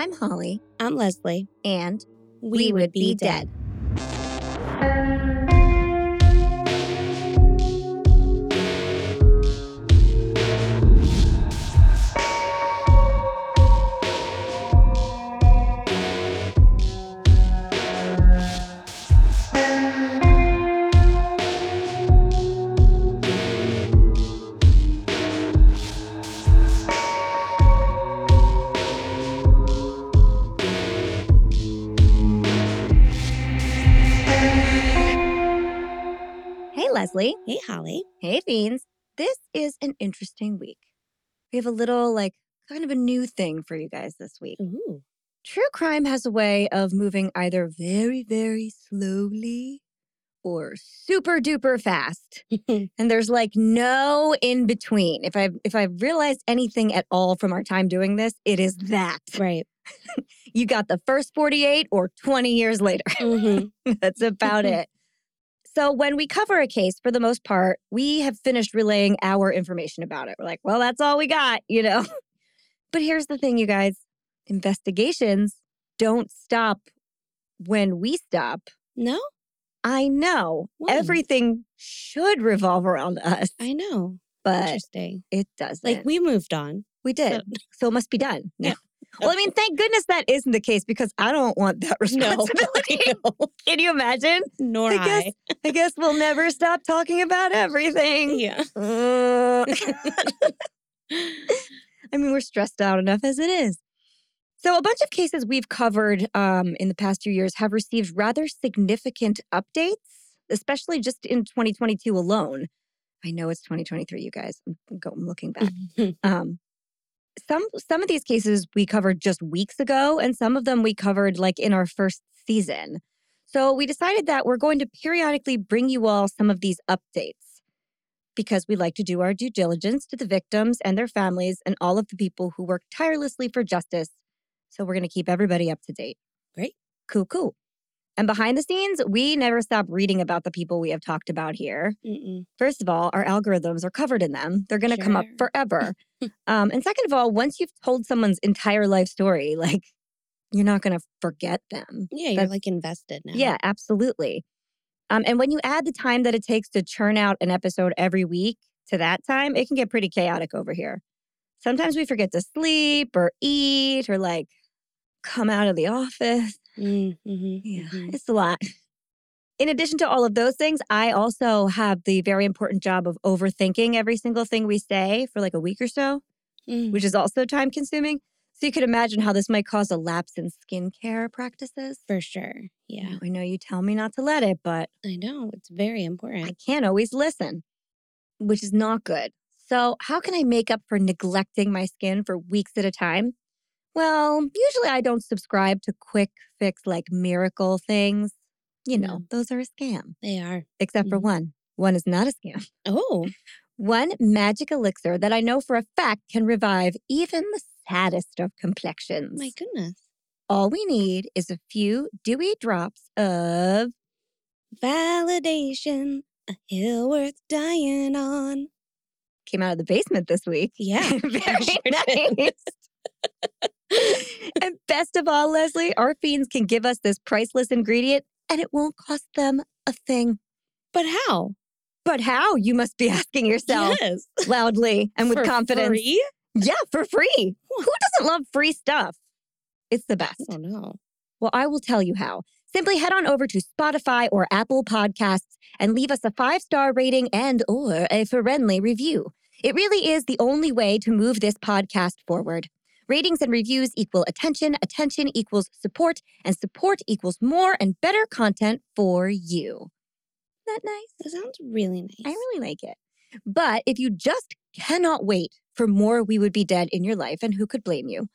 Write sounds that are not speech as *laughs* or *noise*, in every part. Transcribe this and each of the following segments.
I'm Holly, I'm Leslie. and we, would be dead. Hey, interesting week. We have a little, like, kind of a new thing for you guys this week. Ooh. True crime has a way of moving either very, very slowly or super duper fast. *laughs* and there's like no in between. If I've if I've realized anything at all from our time doing this, it is that. right. *laughs* You got the first 48 or 20 years later. hmm *laughs* That's about it. So, when we cover a case, for the most part, we have finished relaying our information about it. We're like, well, that's all we got, you know? *laughs* But here's the thing, you guys investigations don't stop when we stop. No, I know When? everything should revolve around us, I know. but Interesting. it doesn't. Like we moved on. we did. so- So, it must be done. Yeah. Well, I mean, thank goodness that isn't the case because I don't want that *laughs* *laughs* responsibility. *laughs* No. Can you imagine? Nor I I. guess- I guess we'll never stop talking about everything. Yeah. Uh, I mean, we're stressed out enough as it is. So, a bunch of cases we've covered um, in the past few years have received rather significant updates, especially just in 2022 alone. I know it's 2023, you guys. I'm, go- I'm looking back. Um, some some of these cases we covered just weeks ago, and some of them we covered like in our first season. So we decided that we're going to periodically bring you all some of these updates because we like to do our due diligence to the victims and their families and all of the people who work tirelessly for justice. So we're going to keep everybody up to date. Great. Cool, cool. And behind the scenes, we never stop reading about the people we have talked about here. Mm-mm. First of all, our algorithms are covered in them. They're going to come up forever. *laughs* um, and second of all, once you've told someone's entire life story, like you're not going to forget them. Yeah, you're like invested now. Yeah, absolutely. Um, and when you add the time that it takes to churn out an episode every week to that time, it can get pretty chaotic over here. Sometimes we forget to sleep or eat or like come out of the office. Mm, mhm, Yeah, mhm. it's a lot. In addition to all of those things, I also have the very important job of overthinking every single thing we say for like a week or so, Mm. which is also time consuming. So you could imagine how this might cause a lapse in skincare practices. For sure. Yeah. I know you tell me not to let it, but I know. It's very important. I can't always listen, which is not good. So, how can I make up for neglecting my skin for weeks at a time? Well, usually I don't subscribe to quick fix like miracle things. You know, No. those are a scam, They are. except for Mhm. one. One is not a scam. Oh, *laughs* One magic elixir that I know for a fact can revive even the saddest of complexions. my goodness. All we need is a few dewy drops of Validation. A hill worth dying on. came out of the basement this week. Yeah. *laughs* Very sure nice. *laughs* and best of all, Leslie, our fiends can give us this priceless ingredient and it won't cost them a thing. But how? But how? You must be *laughs* asking yourself Yes. loudly and with For confidence. free? Yeah, for free. Who doesn't love free stuff? It's the best. Oh don't. Well, I will tell you how. Simply head on over to Spotify or Apple Podcasts and leave us a five-star rating and or a friendly review. It really is the only way to move this podcast forward. Ratings and reviews equal attention, attention equals support, and support equals more and better content for you. Isn't that nice? That sounds really nice. I really like it. But if you just cannot wait for more We Would Be Dead in your life, and who could blame you?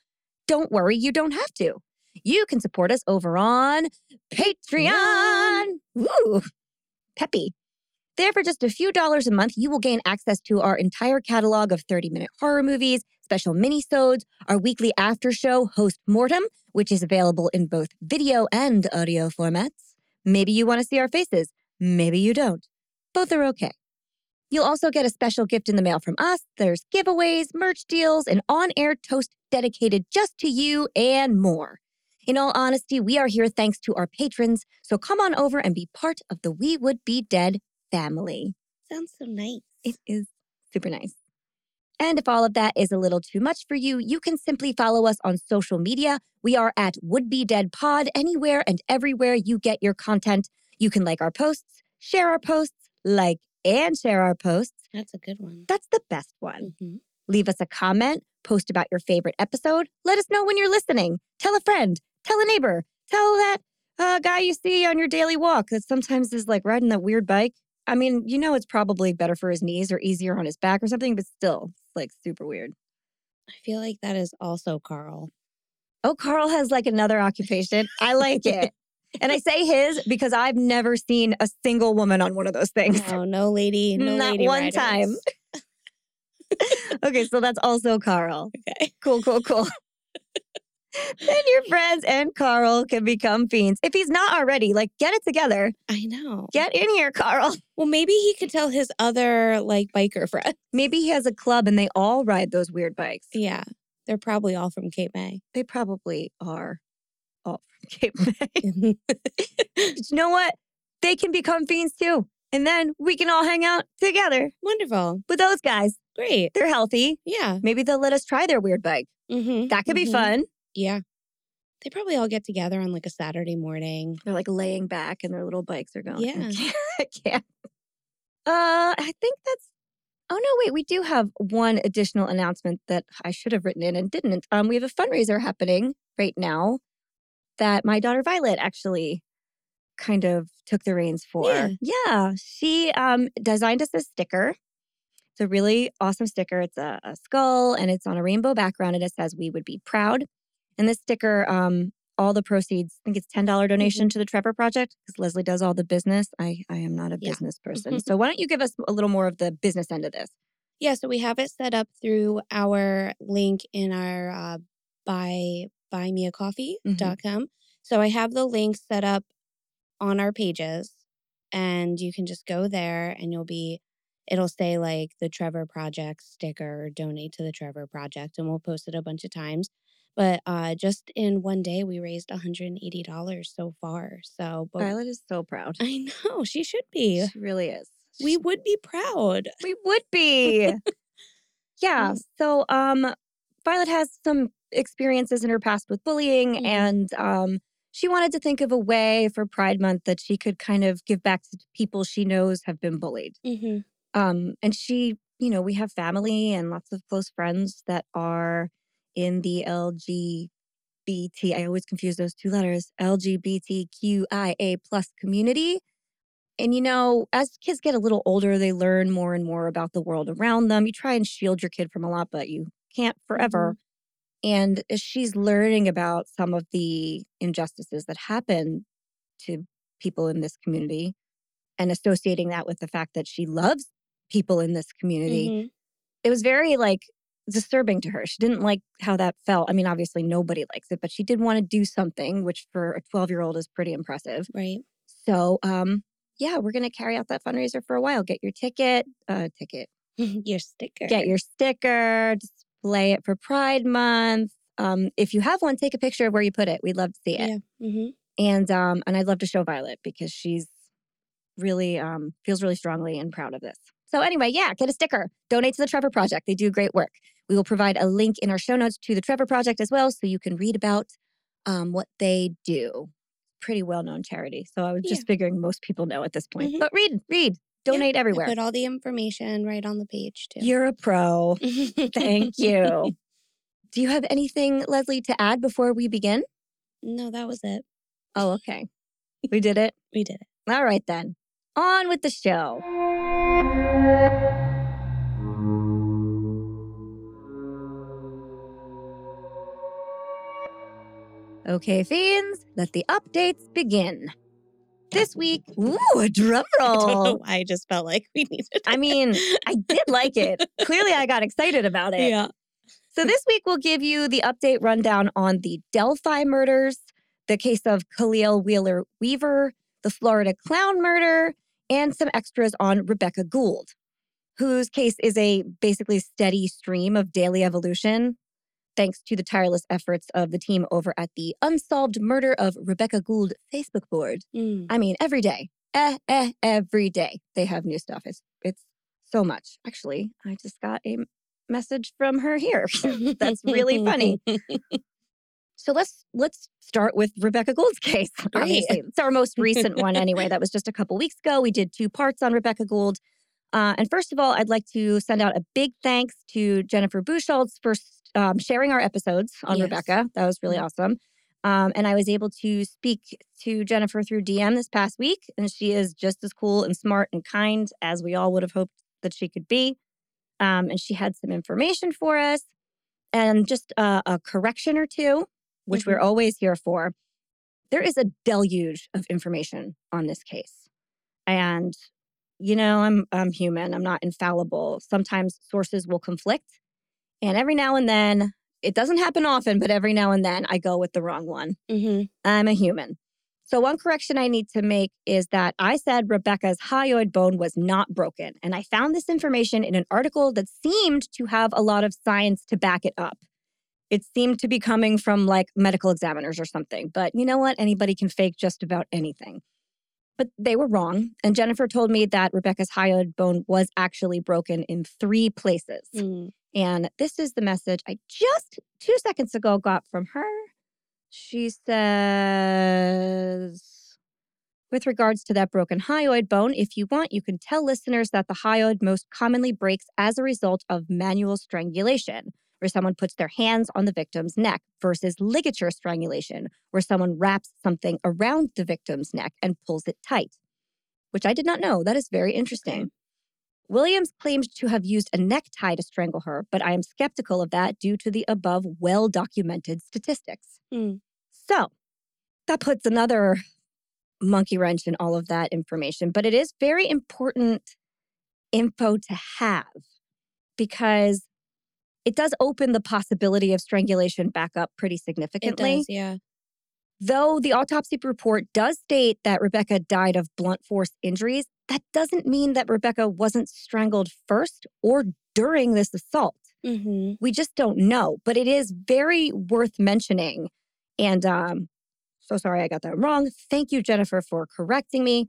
Don't worry, you don't have to. You can support us over on Patreon. Woo! Peppy. There, for just a few dollars a month, you will gain access to our entire catalog of 30 minute horror movies, special minisodes, our weekly after show, Host Mortem, which is available in both video and audio formats. Maybe you want to see our faces. Maybe you don't. Both are okay. You'll also get a special gift in the mail from us. There's giveaways, merch deals, an on air toast dedicated just to you, and more. In all honesty, we are here thanks to our patrons, so come on over and be part of the We Would Be Dead family. Sounds so nice. It is super nice. And if all of that is a little too much for you, you can simply follow us on social media. We are at Would Be Dead Pod anywhere and everywhere you get your content. You can like our posts, share our posts, like and share our posts. That's a good one. That's the best one. Mhm. Leave us a comment, post about your favorite episode. Let us know when you're listening. Tell a friend, tell a neighbor, tell that uh, guy you see on your daily walk that sometimes is like riding that weird bike. I mean, you know, it's probably better for his knees or easier on his back or something, but still, it's like super weird. I feel like that is also Carl. Oh, Carl has like another occupation. I like it. *laughs* And I say his because I've never seen a single woman on one of those things. No, no lady, no Not lady one riders. time. *laughs* okay, so that's also Carl. Okay. Cool, cool, cool. Then your friends and Carl can become fiends. If he's not already, like get it together. I know. Get in here, Carl. Well, maybe he could tell his other like biker friends. Maybe he has a club and they all ride those weird bikes. Yeah, they're probably all from Cape May. They probably are all from *laughs* Cape May. *laughs* You know what? They can become fiends too. And then we can all hang out together Wonderful. with those guys. Great. They're healthy. Yeah. Maybe they'll let us try their weird bike. Mm-hmm. That could be Mhm. fun. Yeah. They probably all get together on like a Saturday morning. They're like laying back and their little bikes are going. Yeah. I can't. *laughs* I can't. Uh, I think that's. Oh no, wait. We do have one additional announcement that I should have written in and didn't. Um, we have a fundraiser happening right now that my daughter Violet actually kind of took the reins for. Yeah. Yeah, she um designed us a sticker. It's a really awesome sticker. It's a, a skull and it's on a rainbow background and it says "We would be proud." And this sticker, um, all the proceeds, I think it's ten dollar donation to the Trevor Project because Leslie does all the business. I I am not a Yeah. business person, so why don't you give us a little more of the business end of this? Yeah, so we have it set up through our link in our uh, buy buymeacoffee.com. So I have the link set up on our pages and you can just go there and you'll be it'll say like the Trevor Project sticker, donate to the Trevor Project and we'll post it a bunch of times. But uh just in one day we raised $180 so far. So but Violet is so proud. I know she should be. She really is. We would be proud. We would be. *laughs* yeah. Mm. So um Violet has some experiences in her past with bullying Mhm. and um she wanted to think of a way for Pride Month that she could kind of give back to people she knows have been bullied. Mm-hmm. Um and she, you know, we have family and lots of close friends that are in the LGBT I always confuse those two letters, LGBTQIA plus community. And you know, as kids get a little older, they learn more and more about the world around them. You try and shield your kid from a lot, but you can't forever. And as she's learning about some of the injustices that happen to people in this community and associating that with the fact that she loves people in this community, Mhm. it was very like disturbing to her. She didn't like how that felt. I mean, obviously nobody likes it, but she did want to do something, which for a 12 year old is pretty impressive. Right. So, um, yeah, we're gonna carry out that fundraiser for a while. Get your ticket, uh, ticket, *laughs* your sticker. get your sticker, display it for Pride Month. Um, if you have one, take a picture of where you put it. We'd love to see it. Yeah. hmm And um, and I'd love to show Violet because she's really um feels really strongly and proud of this. So anyway, yeah, get a sticker. Donate to the Trevor Project. They do great work. We will provide a link in our show notes to the Trevor Project as well, so you can read about um, what they do. Pretty well known charity. So I was just figuring most people know at this point. Mhm. But read, read, Yeah, donate I everywhere. put all the information right on the page too. You're a pro. *laughs* Thank you. *laughs* Do you have anything, Leslie, to add before we begin? no, that was it. Oh, okay. We did it. We did it. All right, then. On with the show. Okay, fiends, let the updates begin. This week, ooh, a drum *laughs* I roll. why I just felt like we needed. I mean, I *laughs* did like it. Clearly, I got excited about it. yeah. So this week we'll give you the update rundown on the Delphi murders, the case of Khalil Wheeler Weaver, the Florida clown murder, and some extras on Rebekah Gould. whose case is a basically steady stream of daily evolution, thanks to the tireless efforts of the team over at the Unsolved Murder of Rebekah Gould Facebook board. Mm. I mean, every day, eh, eh, every day they have new stuff. It's it's so much. Actually, I just got a message from her here. *laughs* That's really funny. *laughs* So let's let's start with Rebekah Gould's case. Obviously, it's our most recent one anyway. *laughs* That was just a couple weeks ago. We did two parts on Rebekah Gould. Uh, and first of all, I'd like to send out a big thanks to Jennifer Buchholz for um, sharing our episodes on Yes. Rebekah. That was really Mhm. awesome. Um, and I was able to speak to Jennifer through DM this past week, and she is just as cool and smart and kind as we all would have hoped that she could be. Um, and she had some information for us and just a, a correction or two, which we're always here for. There is a deluge of information on this case. And you know, I'm I'm human. I'm not infallible. Sometimes sources will conflict. And every now and then, it doesn't happen often, but every now and then I go with the wrong one. hmm I'm a human. So, one correction I need to make is that I said Rebekah's hyoid bone was not broken. And I found this information in an article that seemed to have a lot of science to back it up. It seemed to be coming from like medical examiners or something. But you know what? Anybody can fake just about anything. But they were wrong. And Jennifer told me that Rebekah's hyoid bone was actually broken in three places. Mm. And this is the message I just two seconds ago got from her. She says, with regards to that broken hyoid bone, if you want, you can tell listeners that the hyoid most commonly breaks as a result of manual strangulation, where someone puts their hands on the victim's neck, versus ligature strangulation, where someone wraps something around the victim's neck and pulls it tight, which I did not know. That is very interesting. Williams claimed to have used a necktie to strangle her, but I am skeptical of that due to the above well documented statistics. Mm. So that puts another monkey wrench in all of that information, but it is very important info to have because it does open the possibility of strangulation back up pretty significantly. It does, yeah. Though the autopsy report does state that Rebekah died of blunt force injuries, that doesn't mean that Rebekah wasn't strangled first or during this assault. hmm We just don't know, but it is very worth mentioning. And um, so sorry I got that wrong. Thank you, Jennifer, for correcting me.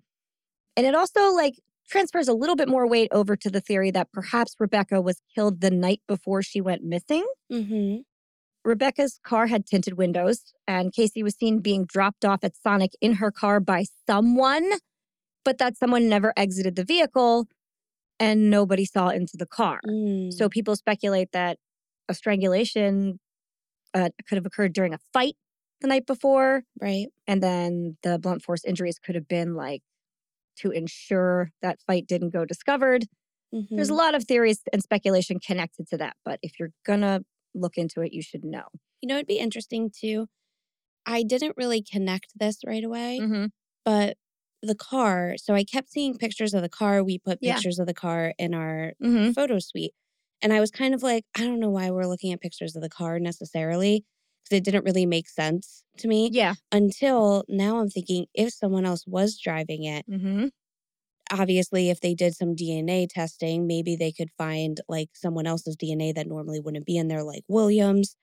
And it also like transfers a little bit more weight over to the theory that perhaps Rebekah was killed the night before she went missing. hmm Rebekah's car had tinted windows, and Casey was seen being dropped off at Sonic in her car by someone, but that someone never exited the vehicle and nobody saw into the car. Mm. So people speculate that a strangulation uh, could have occurred during a fight the night before, right. and then the blunt force injuries could have been like to ensure that fight didn't go discovered. There's a Mhm. lot of theories and speculation connected to that, but if you're gonna look into it, you should know. You know, it'd be interesting too. I didn't really connect this right away, Mm-hmm. but the car. So I kept seeing pictures of the car. We put Yeah. pictures of the car in our Mm-hmm. photo suite. And I was kind of like, I don't know why we're looking at pictures of the car necessarily, because it didn't really make sense to me Yeah. until now I'm thinking if someone else was driving it, Mm-hmm. obviously if they did some DNA testing, maybe they could find like someone else's DNA that normally wouldn't be in there, like Williams.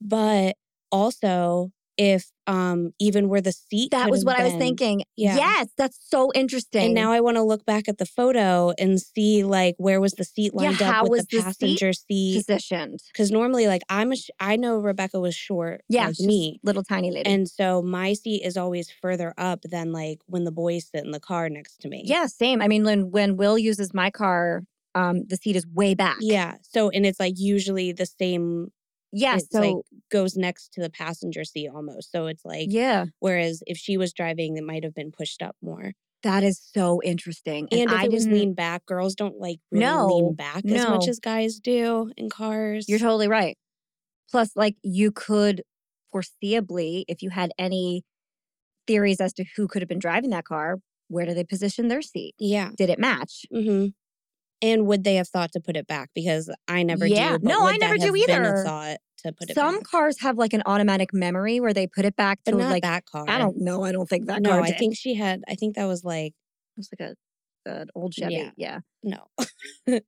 But also if um even where the seat That was what I was thinking. Yeah. Yes, that's so interesting. And now I want to look back at the photo and see like where was the seat Yeah, lined how up was with the the seat passenger seat. positioned. Because normally, like I'm a, sh- I know Rebekah was short, Yeah, like me, little tiny lady. and so my seat is always further up than like when the boys sit in the car next to me. yeah, same. I mean, when when Will uses my car, um, the seat is way back. yeah. So and it's like usually the same. It's So like goes next to the passenger seat almost. So it's like yeah, whereas if she was driving, it might have been pushed up more. that is so interesting. And, if I it was lean back, girls don't like really No, lean back as much as guys do in cars. You're totally right. Plus, like you could foreseeably, if you had any theories as to who could have been driving that car, where do they position their seat? yeah. Did it match? Mm-hmm. And would they have thought to put it back? Because I never Yeah. do. No, I never do have been a either. thought to put it Some back? cars have like an automatic memory where they put it back but to not like that car. I don't know. I don't think that no, car I did. think she had. I think that was like it was like a an old Chevy. Yeah. Yeah. no. *laughs*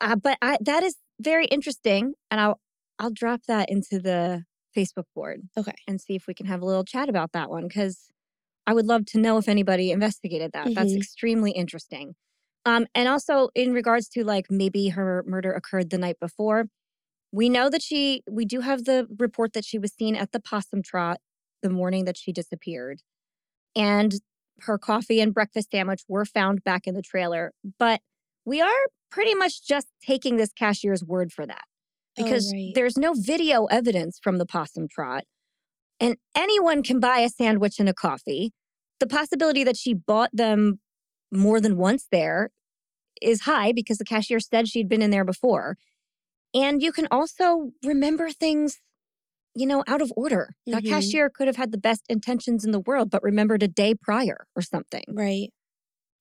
Uh, but I, that is very interesting, and I'll I'll drop that into the Facebook board. Okay. And see if we can have a little chat about that one because I would love to know if anybody investigated that. That's Mhm. extremely interesting. Um, and also in regards to like maybe her murder occurred the night before, we know that she we do have the report that she was seen at the possum trot the morning that she disappeared. And her coffee and breakfast sandwich were found back in the trailer. But we are pretty much just taking this cashier's word for that Oh, because right. there's no video evidence from the possum trot. And anyone can buy a sandwich and a coffee. The possibility that she bought them more than once there is high because the cashier said she'd been in there before. And you can also remember things, you know, out of order. That Mhm. cashier could have had the best intentions in the world, but remembered a day prior or something. Right.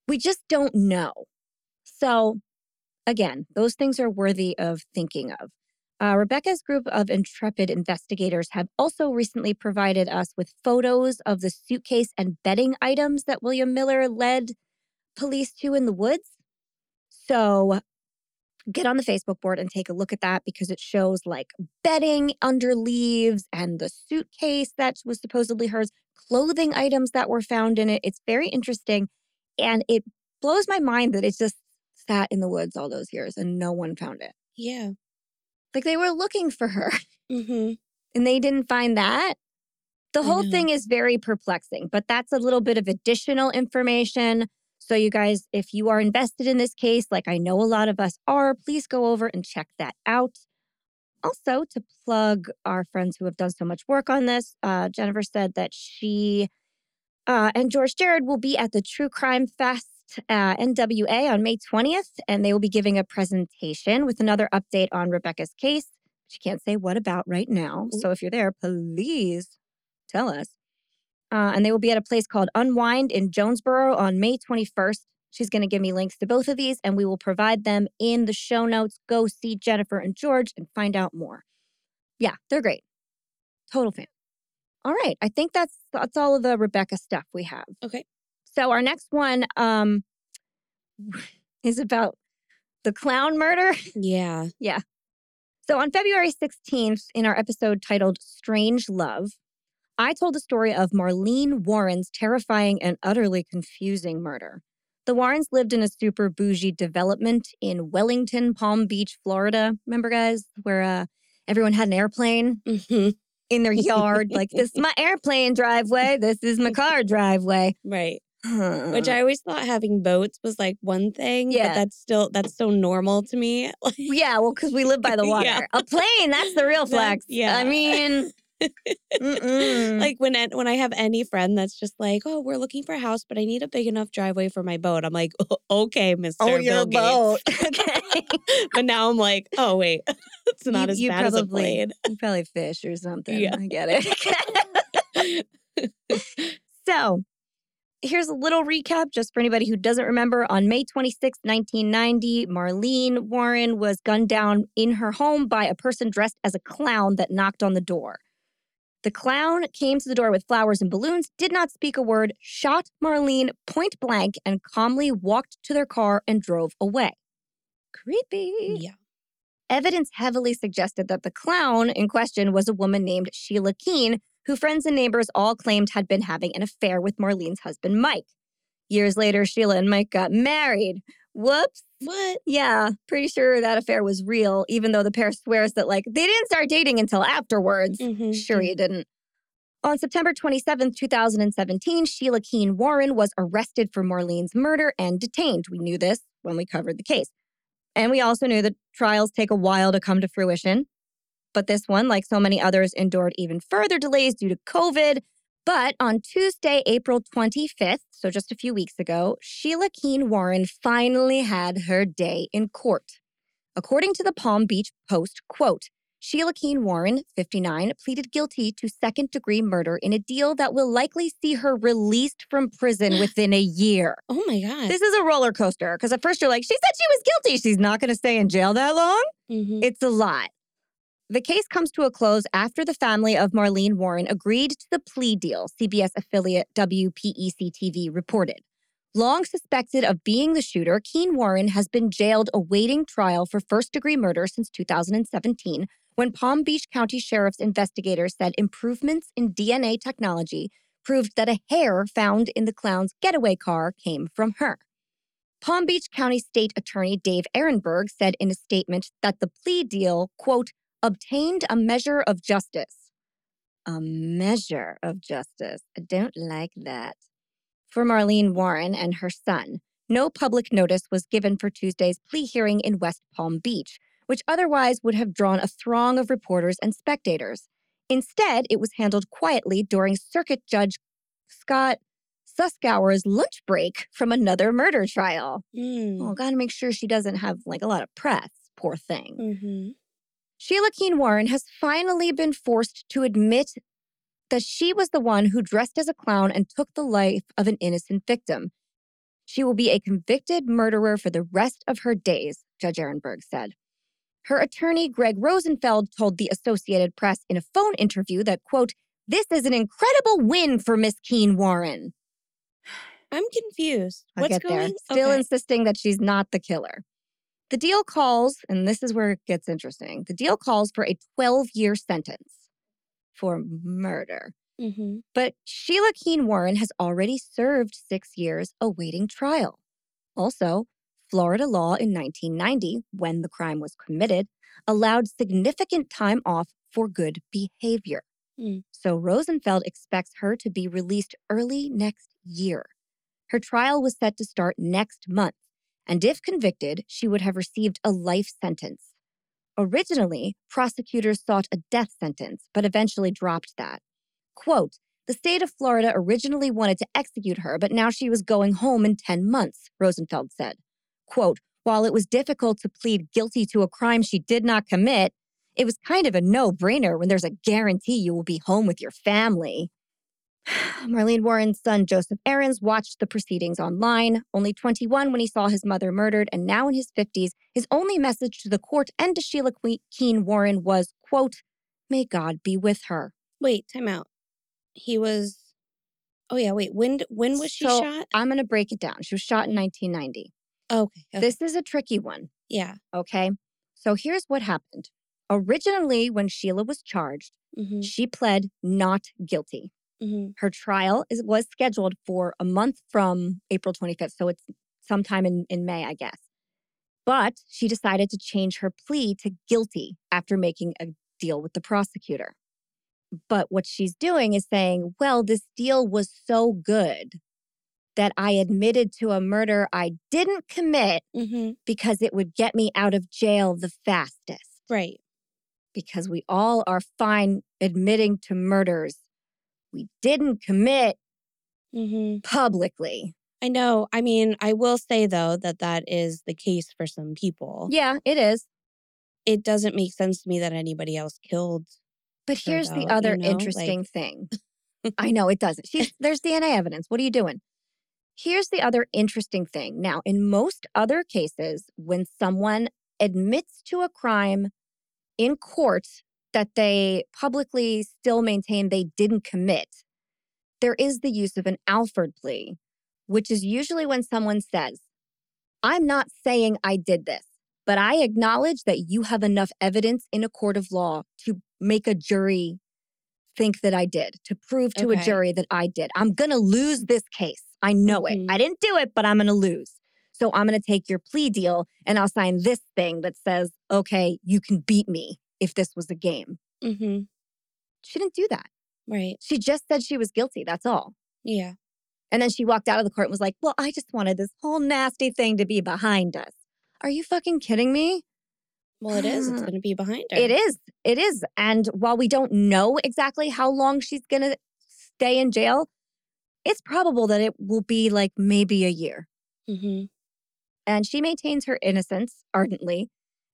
We just don't know. So, again, those things are worthy of thinking of. Uh, Rebekah's group of intrepid investigators have also recently provided us with photos of the suitcase and bedding items that William Miller led police to in the woods. So, get on the Facebook board and take a look at that because it shows like bedding under leaves and the suitcase that was supposedly hers, clothing items that were found in it. It's very interesting. And it blows my mind that it just sat in the woods all those years and no one found it. Yeah. Like they were looking for her *laughs* Mm-hmm. and they didn't find that. The whole thing is very perplexing, but that's a little bit of additional information. So, you guys, if you are invested in this case, like I know a lot of us are, please go over and check that out. Also, to plug our friends who have done so much work on this, uh, Jennifer said that she uh, and George Jared will be at the True Crime Fest uh, NWA on May 20th, and they will be giving a presentation with another update on Rebekah's case. She can't say what about right now. So if you're there, please tell us. Uh, and they will be at a place called Unwind in Jonesboro on May 21st. She's going to give me links to both of these, and we will provide them in the show notes. Go see Jennifer and George and find out more. Yeah, they're great. Total fan. All right, I think that's that's all of the Rebekah stuff we have. Okay. So our next one um, *laughs* is about the clown murder. Yeah. *laughs* Yeah. So on February 16th, in our episode titled Strange Love, I told the story of Marlene Warren's terrifying and utterly confusing murder. The Warrens lived in a super bougie development in Wellington, Palm Beach, Florida. Remember, guys, where uh, everyone had an airplane hmm in their yard? like, this is *laughs* my airplane driveway. This is my car driveway. Right. Which I always thought having boats was like one thing. Yeah. But that's still that's so normal to me. *laughs* Yeah, well, because we live by the *laughs* water. Yeah. A plane, that's the real flex. yeah. I mean. Like when I- when I have any friend that's just like, oh, we're looking for a house, but I need a big enough driveway for my boat. I'm like, "O- *laughs* okay, oh, Mister oh, your Gates. boat. *laughs* okay. *laughs* but now I'm like, oh wait, it's not You- as you bad as a plane. You probably fish or something. Yeah. I get it. so, here's a little recap just for anybody who doesn't remember. On May 26, 1990, Marlene Warren was gunned down in her home by a person dressed as a clown that knocked on the door. The clown came to the door with flowers and balloons, did not speak a word, shot Marlene point blank, and calmly walked to their car and drove away. Creepy. yeah. Evidence heavily suggested that the clown in question was a woman named Sheila Keen, who friends and neighbors all claimed had been having an affair with Marlene's husband, Mike. Years later, Sheila and Mike got married. Whoops. What? Yeah, pretty sure that affair was real, even though the pair swears that, like, they didn't start dating until afterwards. Mhm, Sure, mhm. you didn't. On September 27, 2017, Sheila Keen Warren was arrested for Marlene's murder and detained. We knew this when we covered the case. And we also knew that trials take a while to come to fruition. But this one, like so many others, endured even further delays due to COVID. But on Tuesday, April 25th, so just a few weeks ago, Sheila Keen Warren finally had her day in court. According to the Palm Beach Post, quote, Sheila Keen Warren, 59, pleaded guilty to second degree murder in a deal that will likely see her released from prison *sighs* within a year. Oh my god. This is a roller coaster because at first you're like, she said she was guilty. She's not going to stay in jail that long. Mhm. It's a lot. The case comes to a close after the family of Marlene Warren agreed to the plea deal, CBS affiliate WPEC TV reported. Long suspected of being the shooter, Keen Warren has been jailed awaiting trial for first degree murder since 2017 when Palm Beach County Sheriff's investigators said improvements in DNA technology proved that a hair found in the clown's getaway car came from her. Palm Beach County State Attorney Dave Aronberg said in a statement that the plea deal, quote, obtained a measure of justice. A measure of justice. I don't like that. For Marlene Warren and her son, no public notice was given for Tuesday's plea hearing in West Palm Beach, which otherwise would have drawn a throng of reporters and spectators. Instead, it was handled quietly during Circuit Judge Scott Suskauer's lunch break from another murder trial. Mm. Oh, gotta make sure she doesn't have like a lot of press. Poor thing. Mm-hmm. Sheila Keen Warren has finally been forced to admit that she was the one who dressed as a clown and took the life of an innocent victim. She will be a convicted murderer for the rest of her days, Judge Aronberg said. Her attorney, Greg Rosenfeld, told the Associated Press in a phone interview that, quote, this is an incredible win for Miss Keen Warren. I'm confused. I'll What's going Still okay. insisting that she's not the killer. The deal calls, and this is where it gets interesting the deal calls for a 12 year sentence for murder. Mhm. But Sheila Keen Warren has already served six years awaiting trial. Also, Florida law in 1990, when the crime was committed, allowed significant time off for good behavior. Mm. So Rosenfeld expects her to be released early next year. Her trial was set to start next month, and if convicted, she would have received a life sentence. Originally, prosecutors sought a death sentence, but eventually dropped that. Quote, the state of Florida originally wanted to execute her, but now she was going home in 10 months, Rosenfeld said. Quote, while it was difficult to plead guilty to a crime she did not commit, it was kind of a no brainer when there's a guarantee you will be home with your family. *sighs* Marlene Warren's son, Joseph Ahrens, watched the proceedings online, only 21 when he saw his mother murdered, and now in his 50s. His only message to the court and to Sheila Keen Warren was, quote, May God be with her. Wait, time out. He was. Oh yeah, wait. When when was she So, shot? I'm going to break it down. She was shot in 1990. Okay. okay. This is a tricky one, yeah. okay? So here's what happened. Originally, when Sheila was charged, Mm-hmm. she pled not guilty. Mm-hmm. Her trial is, was scheduled for a month from April 25th. So it's sometime in, in May, I guess. But she decided to change her plea to guilty after making a deal with the prosecutor. But what she's doing is saying, well, this deal was so good that I admitted to a murder I didn't commit Mm-hmm. because it would get me out of jail the fastest. Right. Because we all are fine admitting to murders we didn't commit Mm-hmm. publicly. I know. I mean, I will say though that that is the case for some people. Yeah, it is. It doesn't make sense to me that anybody else killed. But her, here's the other you know, interesting like- thing. *laughs* I know it doesn't. She's, *laughs* there's DNA evidence. What are you doing? Here's the other interesting thing. Now, in most other cases, when someone admits to a crime in court that they publicly still maintain they didn't commit, there is the use of an Alford plea, which is usually when someone says, I'm not saying I did this, but I acknowledge that you have enough evidence in a court of law to make a jury think that I did, to prove to a jury that I did. I'm going to lose this case. I know Mhm. it. I didn't do it, but I'm going to lose. So I'm going to take your plea deal and I'll sign this thing that says, okay, you can beat me if this was a game. Mm-hmm. She didn't do that. Right. She just said she was guilty. That's all. Yeah. And then she walked out of the court and was like, well, I just wanted this whole nasty thing to be behind us. Are you fucking kidding me? Well, it is. It's going to be behind her. It is. It is. And while we don't know exactly how long she's going to stay in jail, it's probable that it will be like maybe a year. Mm-hmm. And she maintains her innocence ardently.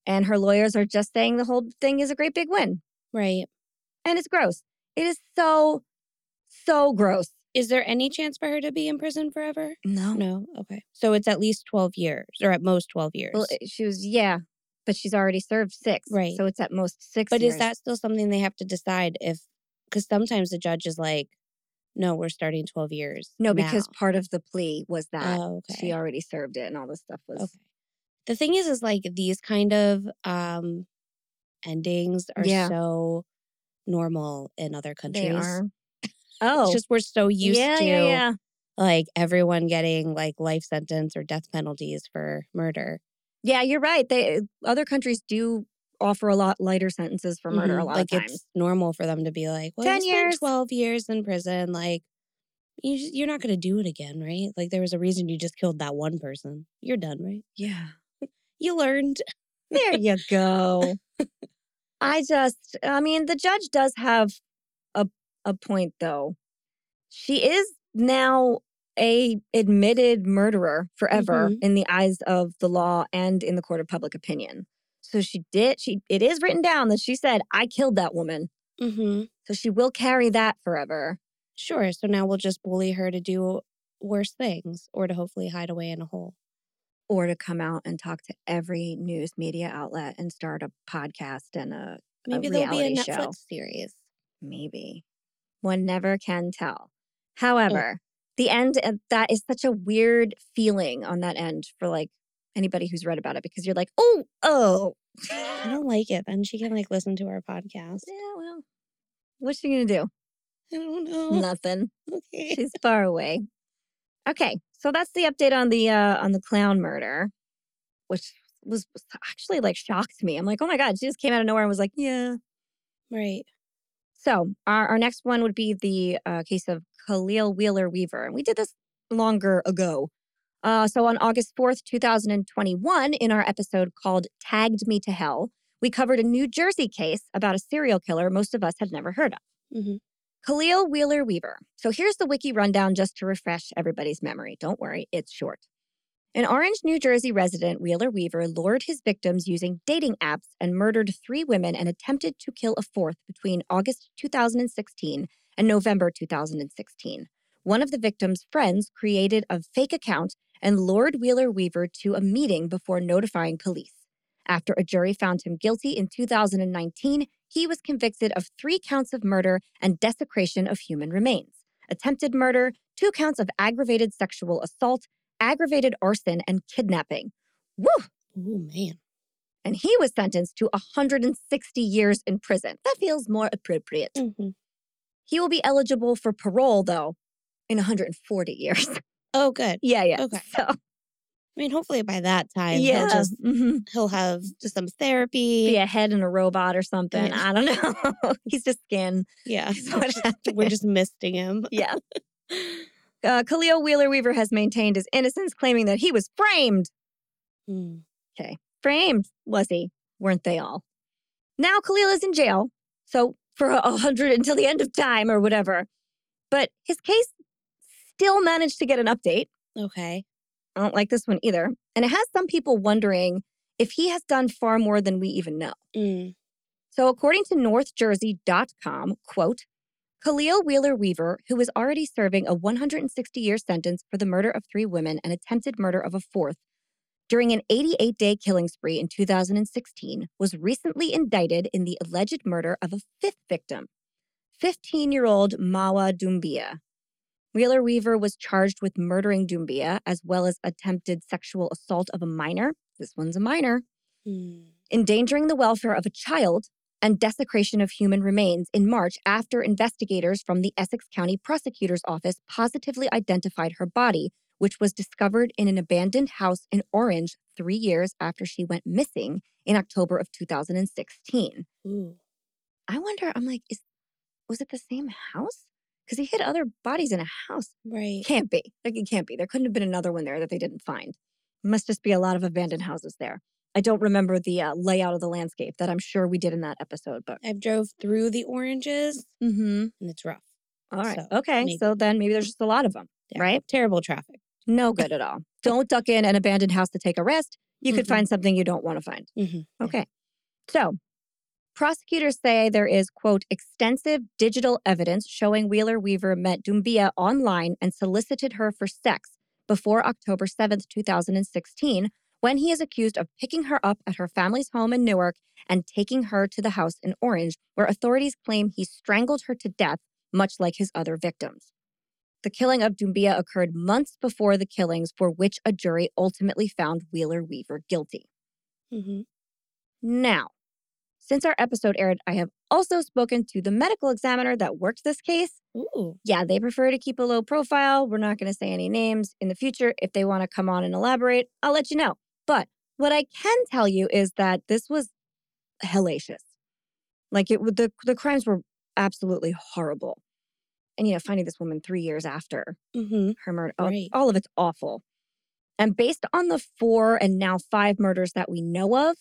And her lawyers are just saying the whole thing is a great big win. Right. And it's gross. It is so, so gross. Is there any chance for her to be in prison forever? No. No. Okay. So it's at least 12 years or at most 12 years. Well, she was, yeah, but she's already served six. Right. So it's at most six but years. is that still something they have to decide if, because sometimes the judge is like, no, we're starting 12 years. No, because part of the plea was that oh, okay. she already served it and all this stuff was. Okay. The thing is, is like these kind of um endings are Yeah. so normal in other countries. They are. Oh, It's just we're so used yeah, to yeah, yeah. like everyone getting like life sentence or death penalties for murder. Yeah, you're right. They other countries do offer a lot lighter sentences for murder a Mhm. lot like of times. it's normal for them to be like, well, 10 years. 12 years in prison. Like, you just, you're not going to do it again, right? Like, there was a reason you just killed that one person. You're done, right? Yeah. You learned. *laughs* There you go. I just I mean, the judge does have a a point though. She is now a admitted murderer forever Mhm. in the eyes of the law and in the court of public opinion. So she did she it is written down that she said I killed that woman. Mm-hmm. So she will carry that forever. Sure. So now we'll just bully her to do worse things or to hopefully hide away in a hole. Or to come out and talk to every news media outlet and start a podcast and a Maybe there'll be a Netflix show. series. maybe one never can tell however the end uh, that is such a weird feeling on that end for like anybody who's read about it because you're like oh oh I don't like it. Then she can like listen to our podcast. yeah well what's she gonna do I don't know. nothing *laughs* Okay. she's far away okay so that's the update on the uh on the clown murder which was, was actually like shocked me i'm like oh my god she just came out of nowhere and was like yeah Right. So our, our next one would be the uh, case of Khalil Wheeler Weaver. And we did this longer ago. Uh, so on August 4th, 2021, in our episode called Tagged Me to Hell, we covered a New Jersey case about a serial killer most of us had never heard of. Mhm. Khalil Wheeler Weaver. So here's the wiki rundown just to refresh everybody's memory. Don't worry, it's short. An Orange, New Jersey resident, Wheeler Weaver lured his victims using dating apps and murdered three women and attempted to kill a fourth between August 2016 and November 2016. One of the victims' friends created a fake account and lured Wheeler Weaver to a meeting before notifying police. After a jury found him guilty in 2019, he was convicted of three counts of murder and desecration of human remains, attempted murder, two counts of aggravated sexual assault, aggravated arson, and kidnapping. Woo! Oh man. And he was sentenced to 160 years in prison. That feels more appropriate. hmm He will be eligible for parole, though, in 140 years. Oh, good. *laughs* yeah, yeah. Okay. So, I mean, hopefully by that time yeah. he'll just mhm. he'll have just some therapy. Be a head in a robot or something. Yeah. I don't know. *laughs* He's just skin. Yeah. We're just misting him. yeah. *laughs* Uh, Khalil Wheeler Weaver has maintained his innocence, claiming that he was framed. Okay, Framed, was he? Weren't they all? Now Khalil is in jail. So for a hundred until the end of time or whatever. But his case still managed to get an update. Okay. I don't like this one either. And it has some people wondering if he has done far more than we even know. Mm. So, according to NorthJersey.com, quote, Khalil Wheeler Weaver, who was already serving a 160 year sentence for the murder of three women and attempted murder of a fourth, during an 88 day killing spree in 2016, was recently indicted in the alleged murder of a fifth victim, 15 year old Mawa Doumbia. Wheeler Weaver was charged with murdering Doumbia as well as attempted sexual assault of a minor. This one's a minor Mm. endangering the welfare of a child, and desecration of human remains in March after investigators from the Essex County Prosecutor's Office positively identified her body, which was discovered in an abandoned house in Orange three years after she went missing in October of 2016. Ooh. I wonder, I'm like, is was it the same house? Because he hid other bodies in a house. Right. Can't be. Like it can't be. There couldn't have been another one there that they didn't find. Must just be a lot of abandoned houses there. I don't remember the uh, layout of the landscape that I'm sure we did in that episode, but I've drove through the oranges mm-hmm. and it's rough. all right, So, okay. maybe. So then maybe there's just a lot of them, Yeah. right? Terrible traffic. No good at all. Don't duck in an abandoned house to take a rest. You could Mhm. find something you don't want to find. Mhm. Yeah. Okay. So, prosecutors say there is, quote, extensive digital evidence showing Wheeler Weaver met Doumbia online and solicited her for sex before October 7, 2016, when he is accused of picking her up at her family's home in Newark and taking her to the house in Orange, where authorities claim he strangled her to death, much like his other victims. The killing of Doumbia occurred months before the killings for which a jury ultimately found Wheeler Weaver guilty. Mm-hmm. Now, since our episode aired, I have also spoken to the medical examiner that worked this case. Ooh. Yeah, they prefer to keep a low profile. We're not going to say any names in the future. If they want to come on and elaborate, I'll let you know. But what I can tell you is that this was hellacious. Like it would the the crimes were absolutely horrible. And you know, finding this woman three years after Mm-hmm. her murder, all- Right. all of it's awful. And based on the four and now five murders that we know of,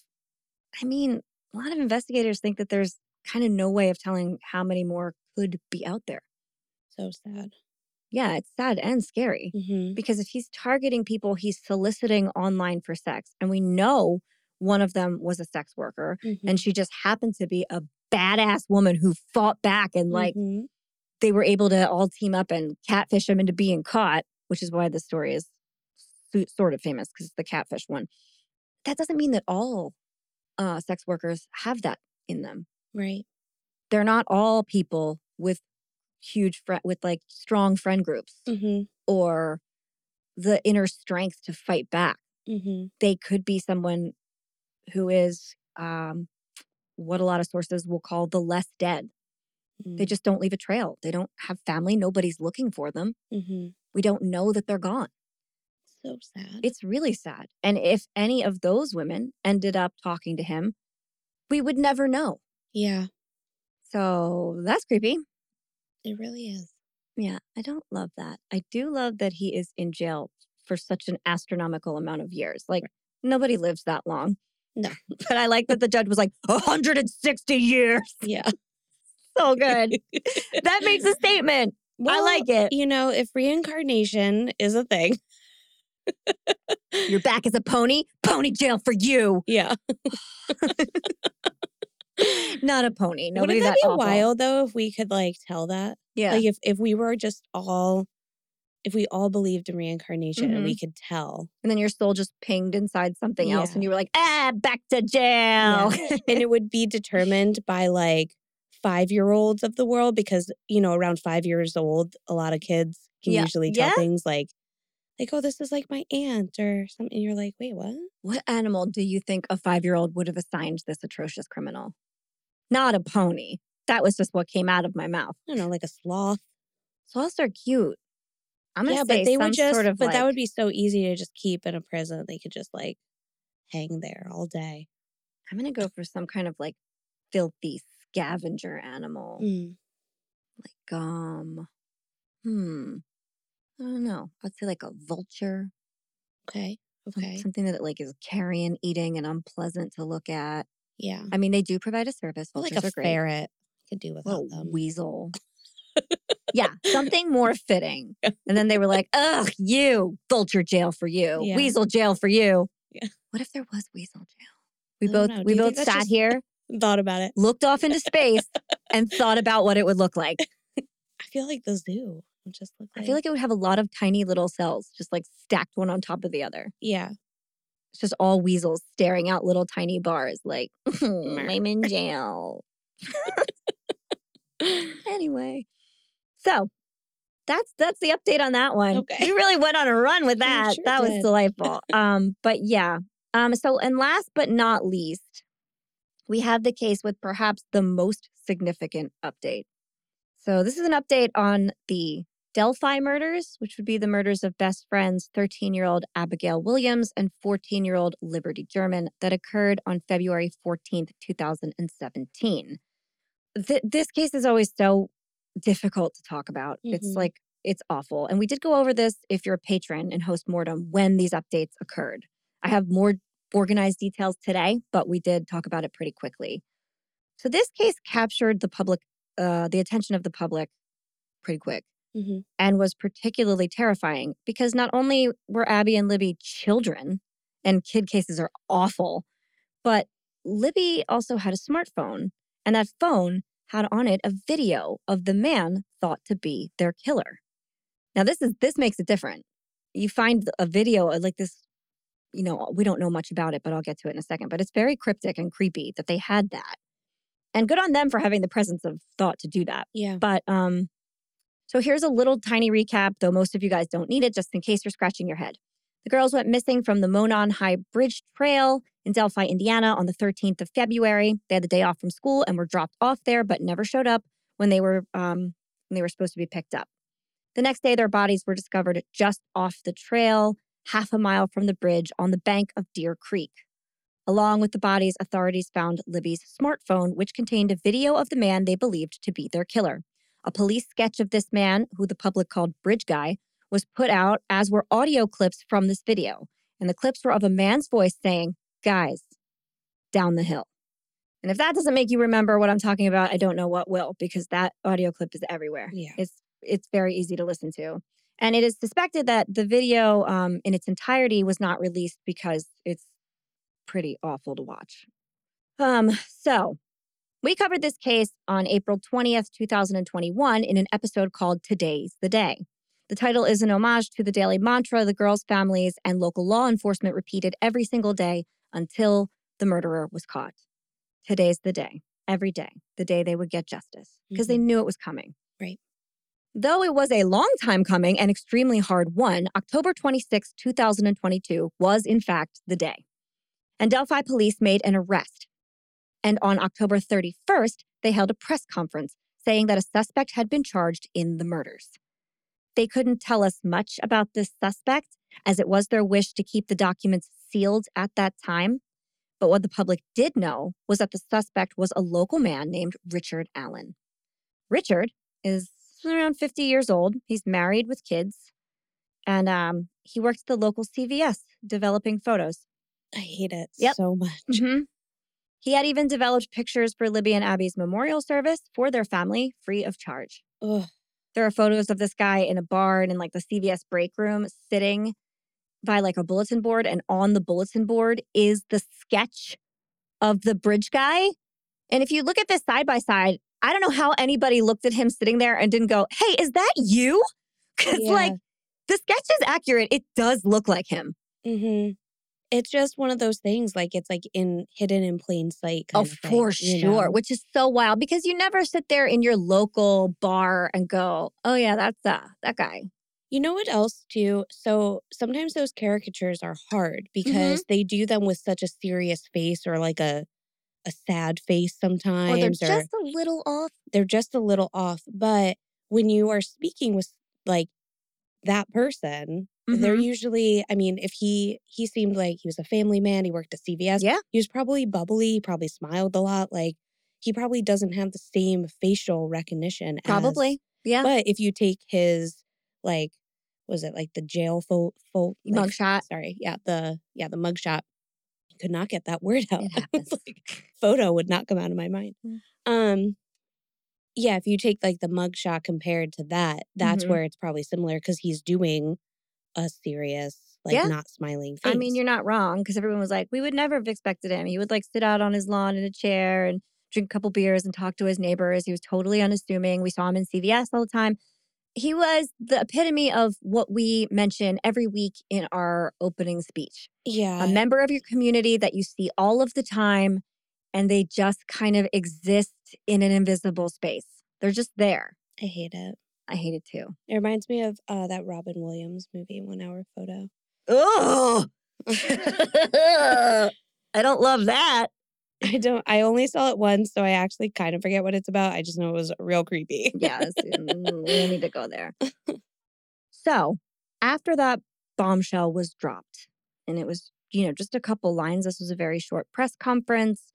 I mean, a lot of investigators think that there's kind of no way of telling how many more could be out there. So sad. Yeah, it's sad and scary Mm-hmm. because if he's targeting people, he's soliciting online for sex. And we know one of them was a sex worker Mm-hmm. and she just happened to be a badass woman who fought back and like Mhm. they were able to all team up and catfish him into being caught, which is why the story is sort of famous because it's the catfish one. That doesn't mean that all uh, sex workers have that in them. right. They're not all people with huge with like strong friend groups Mm-hmm. or the inner strength to fight back. Mm-hmm. They could be someone who is um, what a lot of sources will call the less dead. They just don't leave a trail. They don't have family. Nobody's looking for them. mm-hmm. We don't know that they're gone. So sad. It's really sad. And if any of those women ended up talking to him, we would never know. yeah, So that's creepy. it really is. Yeah, I don't love that. I do love that he is in jail for such an astronomical amount of years. Like, nobody lives that long. No. *laughs* But I like that the judge was like, 160 years. Yeah. *laughs* So good. *laughs* that makes a statement. I like it. You know, if reincarnation is a thing, You're back as a pony, pony jail for you. yeah. *laughs* Not a pony. Nobody Wouldn't that that be awful. wild though if we could like tell that? Yeah. Like if if we were just all if we all believed in reincarnation and Mm-hmm. we could tell. and then your soul just pinged inside something else and you were like, ah, back to jail. and it would be determined by like five year olds of the world because, you know, around five years old, a lot of kids can Yeah. usually tell Yeah. things like like, oh, this is like my aunt or something. And you're like, wait, what? what animal do you think a five year old would have assigned this atrocious criminal? Not a pony. That was just what came out of my mouth. I don't know, like a sloth. Sloths are cute. I'm gonna yeah, say but they some would just sort of but like, that would be so easy to just keep in a prison. They could just like hang there all day. I'm gonna go for some kind of like filthy scavenger animal. Mm. Like um hmm. I don't know. I'd say like a vulture. Okay. Okay. Something that like is carrion eating and unpleasant to look at. Yeah. I mean, they do provide a service. Or like Vultures a ferret. Could do without them. weasel. *laughs* yeah, something more fitting. And then they were like, ugh, you, vulture jail for you, Yeah. weasel jail for you. Yeah. What if there was weasel jail? We both know. we both sat here, *laughs* Thought about it. looked off into space, and thought about what it would look like. *laughs* I feel like the zoo would just look I feel like it would have a lot of tiny little cells, just like stacked one on top of the other. Yeah. It's just all weasels staring out little tiny bars, like, I'm in *laughs* jail. *laughs* anyway, so that's that's the update on that one. Okay. We really went on a run with that. sure that was delightful. *laughs* um, but yeah. Um, so and last but not least, we have the case with perhaps the most significant update. So this is an update on the Delphi murders, which would be the murders of best friends 13 year old Abigail Williams and 14 year old Liberty German that occurred on February 14th, 2017. Th- this case is always so difficult to talk about. It's Mhm. like, it's awful. And we did go over this if you're a patron and Host Mortem when these updates occurred. I have more organized details today, but we did talk about it pretty quickly. So this case captured the public, uh, the attention of the public pretty quick hmm and was particularly terrifying because not only were Abby and Libby children, and kid cases are awful, but Libby also had a smartphone, and that phone had on it a video of the man thought to be their killer. Now this is this makes it different. You find a video like this, you know, we don't know much about it, but I'll get to it in a second. But it's very cryptic and creepy that they had that. And good on them for having the presence of thought to do that. Yeah. But um So here's a little tiny recap, though most of you guys don't need it, just in case you're scratching your head. The girls went missing from the Monon High Bridge Trail in Delphi, Indiana on the 13th of February. They had the day off from school and were dropped off there, but never showed up when they were um, when they were supposed to be picked up. The next day, their bodies were discovered just off the trail, half a mile from the bridge on the bank of Deer Creek. Along with the bodies, authorities found Libby's smartphone, which contained a video of the man they believed to be their killer. A police sketch of this man, who the public called Bridge Guy, was put out, as were audio clips from this video. And the clips were of a man's voice saying, Guys, down the hill. And if that doesn't make you remember what I'm talking about, I don't know what will, because that audio clip is everywhere. Yeah. It's it's very easy to listen to. And it is suspected that the video um, in its entirety was not released because it's pretty awful to watch. Um, so we covered this case on April 20th, 2021, in an episode called Today's the Day. The title is an homage to the daily mantra the girls' families and local law enforcement repeated every single day until the murderer was caught. Today's the day, every day, the day they would get justice, because they mm-hmm. knew it was coming. Right. Though it was a long time coming and extremely hard one, October 26, 2022 was in fact the day. And Delphi police made an arrest. And on October 31st, they held a press conference saying that a suspect had been charged in the murders. They couldn't tell us much about this suspect, as it was their wish to keep the documents sealed at that time. But what the public did know was that the suspect was a local man named Richard Allen. Richard is around 50 years old. He's married with kids. And um, he works at the local CVS developing photos. I hate it Yep. so much. Mhm. He had even developed pictures for Libby and Abby's memorial service for their family free of charge. Ugh. There are photos of this guy in a bar and in like the CVS break room sitting by like a bulletin board. And on the bulletin board is the sketch of the bridge guy. And if you look at this side by side, I don't know how anybody looked at him sitting there and didn't go, Hey, is that you? *laughs* Because Yeah. like the sketch is accurate. It does look like him. hmm It's just one of those things, like it's like in hidden in plain sight. Oh, of thing, for you sure. know? Which is so wild because you never sit there in your local bar and go, "Oh yeah, that's uh, that guy." You know what else too? So sometimes those caricatures are hard Mm-hmm. because they do them with such a serious face or like a a sad face Or they're sometimes, or just a little off. they're just a little off. But when you are speaking with like that person, they're Mhm. usually, I mean, if he he seemed like he was a family man, he worked at CVS. Yeah. He was probably bubbly, he probably smiled a lot. Like he probably doesn't have the same facial recognition as Probably. Yeah. but if you take his like was it like the jail fo- fo- like, Mugshot. sorry yeah the yeah the mugshot I could not get that word out It I was happens. like, photo would not come out of my mind Mm. um yeah if you take like the mugshot compared to that that's Mhm. where it's probably similar because he's doing a serious like Yeah. not smiling face I mean, you're not wrong because everyone was like, "We would never have expected him." He would like sit out on his lawn in a chair and drink a couple beers and talk to his neighbors. He was totally unassuming. We saw him in CVS all the time. He was the epitome of what we mention every week in our opening speech. yeah a member of your community that you see all of the time and they just kind of exist in an invisible space. They're just there. I hate it I hate it too. it reminds me of uh that Robin Williams movie One Hour Photo Oh, *laughs* *laughs* I don't love that. I don't. I only saw it once, so I actually kind of forget what it's about. I just know it was real creepy. Yes, *laughs* we need to go there. So, after that bombshell was dropped, and it was, you know, just a couple lines, this was a very short press conference.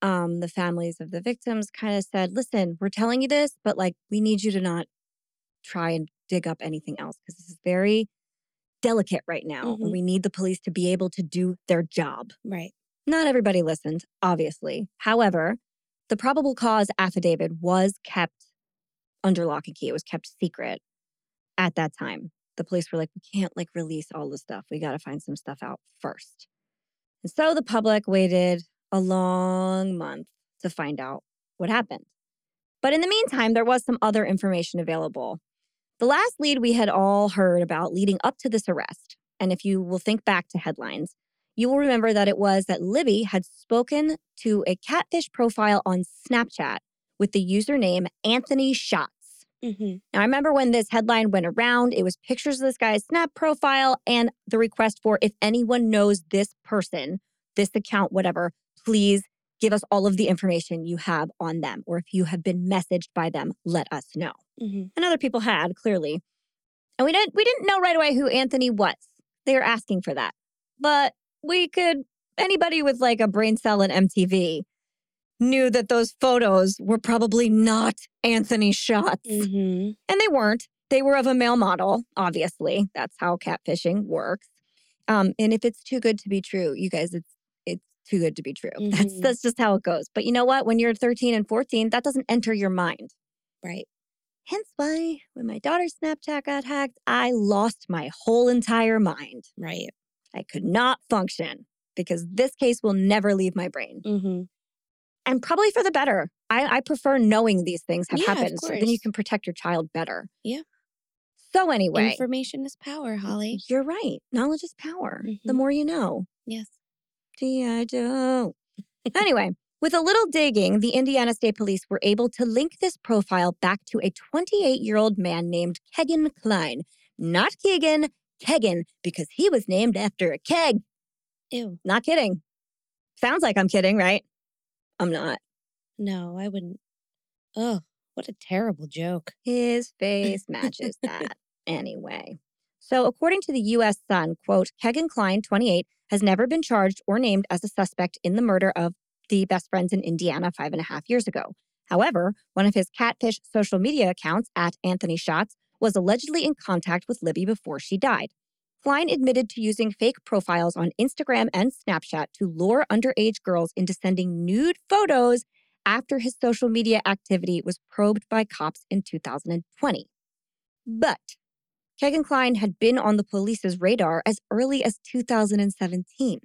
Um, the families of the victims kind of said, listen, we're telling you this, but like, we need you to not try and dig up anything else because this is very delicate right now. Mhm. And we need the police to be able to do their job. Right. Not everybody listened, obviously. However, the probable cause affidavit was kept under lock and key. It was kept secret at that time. The police were like, we can't like release all the stuff. We got to find some stuff out first. And so the public waited a long month to find out what happened. But in the meantime, there was some other information available. The last lead we had all heard about leading up to this arrest, and if you will think back to headlines, you will remember that it was that Libby had spoken to a catfish profile on Snapchat with the username Anthony Shots. hmm Now, I remember when this headline went around, it was pictures of this guy's Snap profile and the request for if anyone knows this person, this account, whatever, please give us all of the information you have on them. Or if you have been messaged by them, let us know. hmm And other people had, clearly. And we didn't we didn't know right away who Anthony was. They were asking for that. But we could anybody with like a brain cell in MTV knew that those photos were probably not Anthony shots. hmm And they weren't. They were of a male model, obviously. That's how catfishing works. Um, and if it's too good to be true, you guys, it's too good to be true. *laughs* That's Mhm. that's just how it goes. But you know what? When you're 13 and 14, that doesn't enter your mind. Right. Hence why when my daughter's Snapchat got hacked, I lost my whole entire mind. Right. I could not function because this case will never leave my brain. hmm And probably for the better. I, I prefer knowing these things have Yeah, happened so then you can protect your child better. Yeah. So anyway, Information is power, Holly. you're right. Knowledge is power. The Mhm. more you know. Yes. G.I. Joe. anyway, with a little digging, the Indiana State Police were able to link this profile back to a 28 year old man named Kegan Klein. Not Keegan, Kegan, because he was named after a keg. Ew. Not kidding. Sounds like I'm kidding, right? I'm not. No, I wouldn't. Oh, what a terrible joke. His face matches *laughs* that anyway. So, according to the U.S. Sun, quote, Kegan Klein, 28, has never been charged or named as a suspect in the murder of the best friends in Indiana five and a half years ago. However, one of his catfish social media accounts at Anthony Shots was allegedly in contact with Libby before she died. Klein admitted to using fake profiles on Instagram and Snapchat to lure underage girls into sending nude photos after his social media activity was probed by cops in 2020. But Kegan Klein had been on the police's radar as early as 2017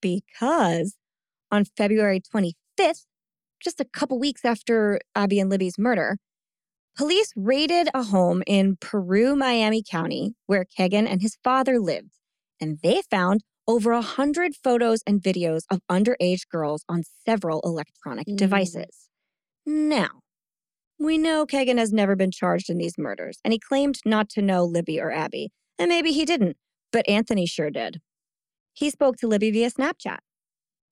because on February 25th, just a couple weeks after Abby and Libby's murder, police raided a home in Peru, Miami County, where Kegan and his father lived, and they found over a hundred photos and videos of underage girls on several electronic Mm. devices. Now, we know Kegan has never been charged in these murders, and he claimed not to know Libby or Abby. And maybe he didn't, but Anthony sure did. He spoke to Libby via Snapchat.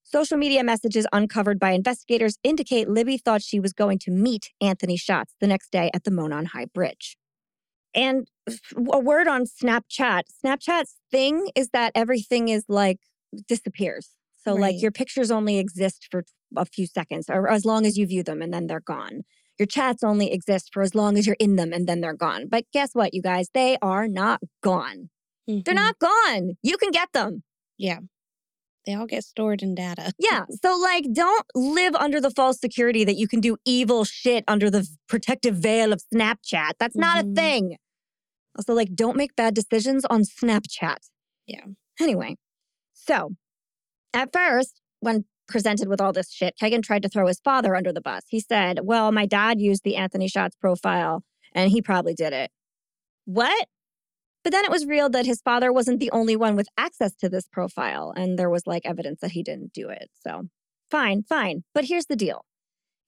Social media messages uncovered by investigators indicate Libby thought she was going to meet Anthony Shots the next day at the Monon High Bridge. And a word on Snapchat Snapchat's thing is that everything is like disappears. So, like, your pictures only exist for a few seconds or as long as you view them and then they're gone. Your chats only exist for as long as you're in them and then they're gone. But guess what, you guys? They are not gone. They're Mhm. not gone. You can get them. Yeah. They all get stored in data. Yeah. *laughs* So, like, don't live under the false security that you can do evil shit under the protective veil of Snapchat. That's not Mhm. a thing. Also, like, don't make bad decisions on Snapchat. Yeah. Anyway, so at first, when presented with all this shit, Kegan tried to throw his father under the bus. He said, Well, my dad used the Anthony Shots profile and he probably did it. What? But then it was revealed that his father wasn't the only one with access to this profile, and there was like evidence that he didn't do it. So, fine, fine. But here's the deal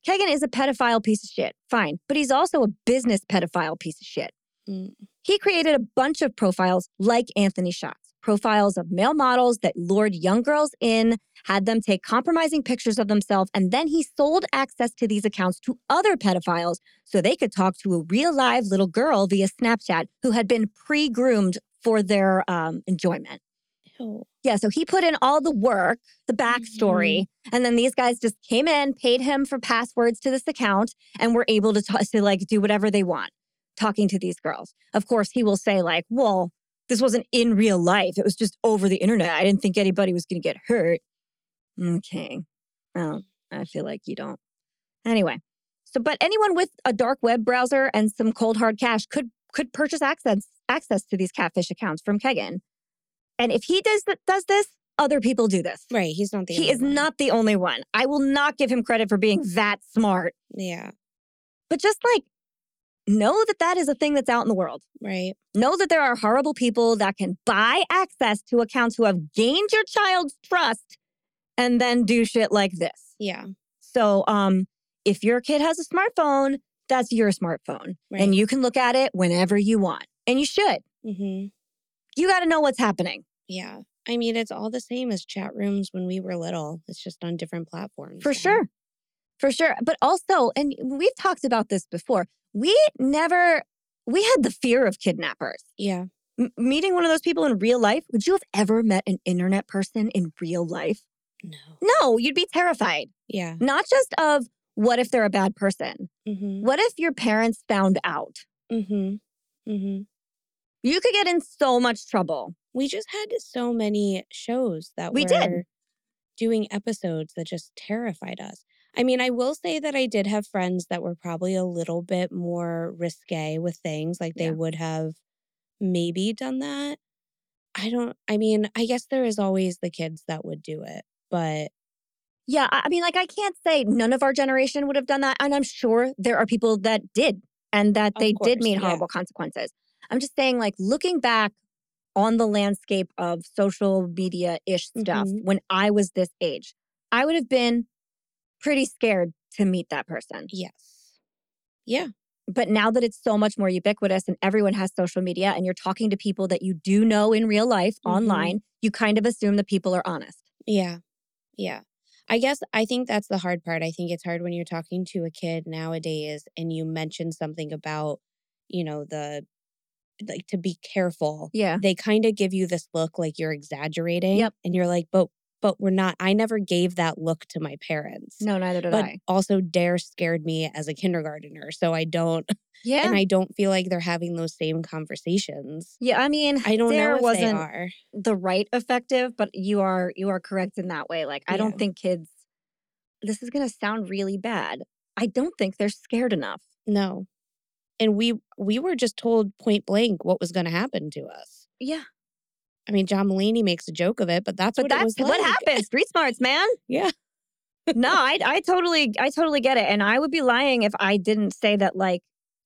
Kegan is a pedophile piece of shit. Fine. But he's also a business pedophile piece of shit. Mm. He created a bunch of profiles like Anthony Shots, profiles of male models that lured young girls in, had them take compromising pictures of themselves, and then he sold access to these accounts to other pedophiles so they could talk to a real live little girl via Snapchat who had been pre groomed for their um, enjoyment. Ew. Yeah, so he put in all the work, the backstory, and then these guys just came in, paid him for passwords to this account, and were able to, ta- to like do whatever they want talking to these girls. Of course, he will say like, "Well, this wasn't in real life. It was just over the internet. I didn't think anybody was going to get hurt." Okay. Well, I feel like you don't. Anyway, so but anyone with a dark web browser and some cold hard cash could could purchase access access to these catfish accounts from Kegan. And if he does th- does this, other people do this. Right. He's not the He is one. not the only one. I will not give him credit for being that smart. Yeah. But just like know that that is a thing that's out in the world. Right. Know that there are horrible people that can buy access to accounts who have gained your child's trust and then do shit like this. Yeah. So, um, if your kid has a smartphone, That's your smartphone. Right. And you can look at it whenever you want. And you should. Mm-hmm. You got to know what's happening. Yeah. I mean, it's all the same as chat rooms when we were little. It's just on different platforms. For sure. For sure. But also, and we've talked about this before, we never, we had the fear of kidnappers. Yeah. M- meeting one of those people in real life, would you have ever met an internet person in real life? No. No, you'd be terrified. Yeah. Not just of what if they're a bad person? Mm-hmm. What if your parents found out? Mm-hmm. Mm-hmm. You could get in so much trouble. We just had so many shows that We were did. doing episodes that just terrified us. I mean, I will say that I did have friends that were probably a little bit more risque with things, like they Yeah. would have maybe done that. I don't, I mean, I guess there is always the kids that would do it, but Yeah, I mean, like, I can't say none of our generation would have done that. And I'm sure there are people that did and that they did course, meet yeah. horrible consequences. I'm just saying, like, looking back on the landscape of social media ish stuff Mhm. when I was this age, I would have been pretty scared to meet that person. yes. Yeah. But now that it's so much more ubiquitous and everyone has social media and you're talking to people that you do know in real life Mhm. online, you kind of assume that people are honest. Yeah. Yeah. I guess I think that's the hard part. I think it's hard when you're talking to a kid nowadays and you mention something about, you know, the like to be careful. Yeah. They kind of give you this look like you're exaggerating. Yep. And you're like, but but we're not. I never gave that look to my parents. No, neither did But I. also Dare scared me as a kindergartner. So I don't Yeah. and I don't feel like they're having those same conversations. yeah. I mean, I don't know if they wasn't are. the right effective, but you are you are correct in that way. Like I Yeah. don't think kids this is going to sound really bad. I don't think they're scared enough. No. And we we were just told point blank what was going to happen to us. Yeah. I mean, John Mulaney makes a joke of it, but that's But what that's what *laughs* happens. Street smarts, man. Yeah. no, I I totally I totally get it and I would be lying if I didn't say that like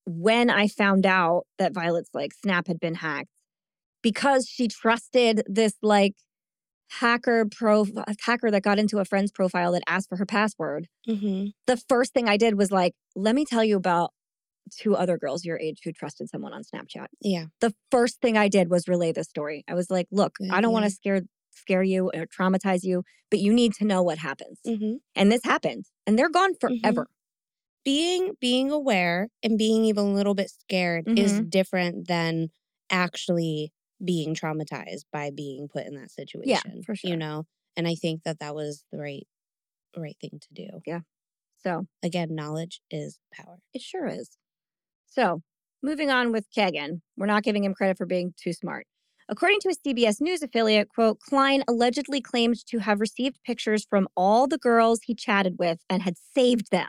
when I found out that Violet's like Snap had been hacked because she trusted this like hacker pro hacker that got into a friend's profile that asked for her password. hmm the first thing I did was like, let me tell you about two other girls your age who trusted someone on Snapchat. Yeah. The first thing I did was relay this story. I was like, look, Good I don't want to scare scare you or traumatize you, but you need to know what happens. hmm And this happened. And they're gone Mhm. forever. Being being aware and being even a little bit scared is Mm-hmm. different than actually being traumatized by being put in that situation. Yeah, for sure. You know, and I think that that was the right right thing to do. Yeah. So Again, knowledge is power. it sure is. So moving on with Kegan, we're not giving him credit for being too smart. According to a CBS News affiliate, quote, Klein allegedly claimed to have received pictures from all the girls he chatted with and had saved them.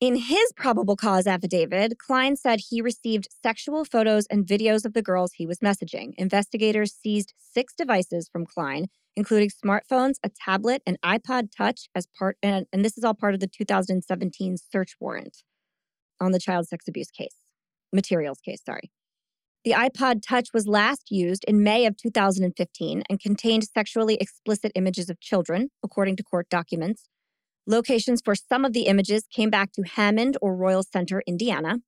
In his probable cause affidavit, Klein said he received sexual photos and videos of the girls he was messaging. Investigators seized six devices from Klein, including smartphones, a tablet, an iPod Touch, as part, and, and this is all part of the 2017 search warrant on the child sex abuse case, materials case, sorry. The iPod Touch was last used in May of 2015 and contained sexually explicit images of children, according to court documents. Locations for some of the images came back to Hammond or Royal Center, Indiana.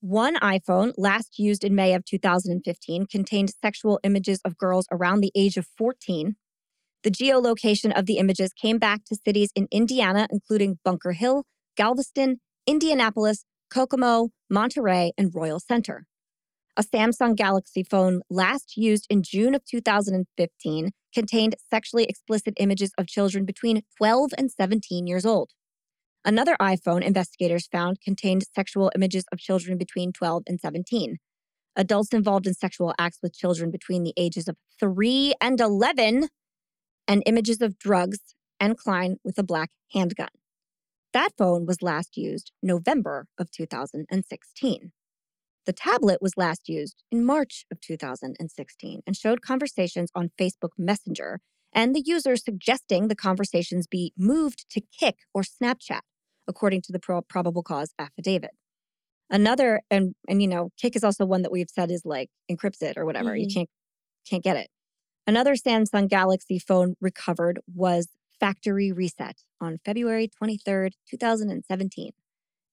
One iPhone, last used in May of 2015, contained sexual images of girls around the age of 14. The geolocation of the images came back to cities in Indiana, including Bunker Hill, Galveston, Indianapolis, Kokomo, Monterey, and Royal Center. A Samsung Galaxy phone last used in June of 2015 contained sexually explicit images of children between 12 and 17 years old. Another iPhone investigators found contained sexual images of children between 12 and 17. Adults involved in sexual acts with children between the ages of 3 and 11, and images of drugs and Klein with a black handgun. That phone was last used November of 2016. The tablet was last used in March of 2016 and showed conversations on Facebook Messenger and the user suggesting the conversations be moved to Kik or Snapchat, according to the pro- probable cause affidavit. Another, and and you know, Kik is also one that we've said is like encrypted or whatever. You Mhm. can't can't get it. Another Samsung Galaxy phone recovered was factory reset on February 23, 2017.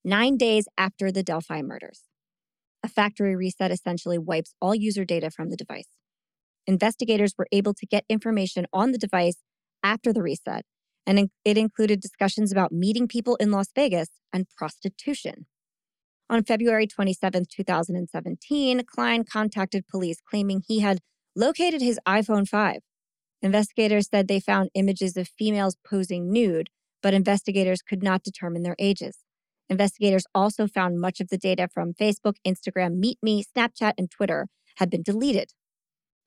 nine days after the Delphi murders. A factory reset essentially wipes all user data from the device. Investigators were able to get information on the device after the reset, and it included discussions about meeting people in Las Vegas and prostitution. On February 27, 2017, Klein contacted police claiming he had located his iPhone 5. Investigators said they found images of females posing nude, but investigators could not determine their ages. Investigators also found much of the data from Facebook, Instagram, MeetMe, Snapchat, and Twitter had been deleted.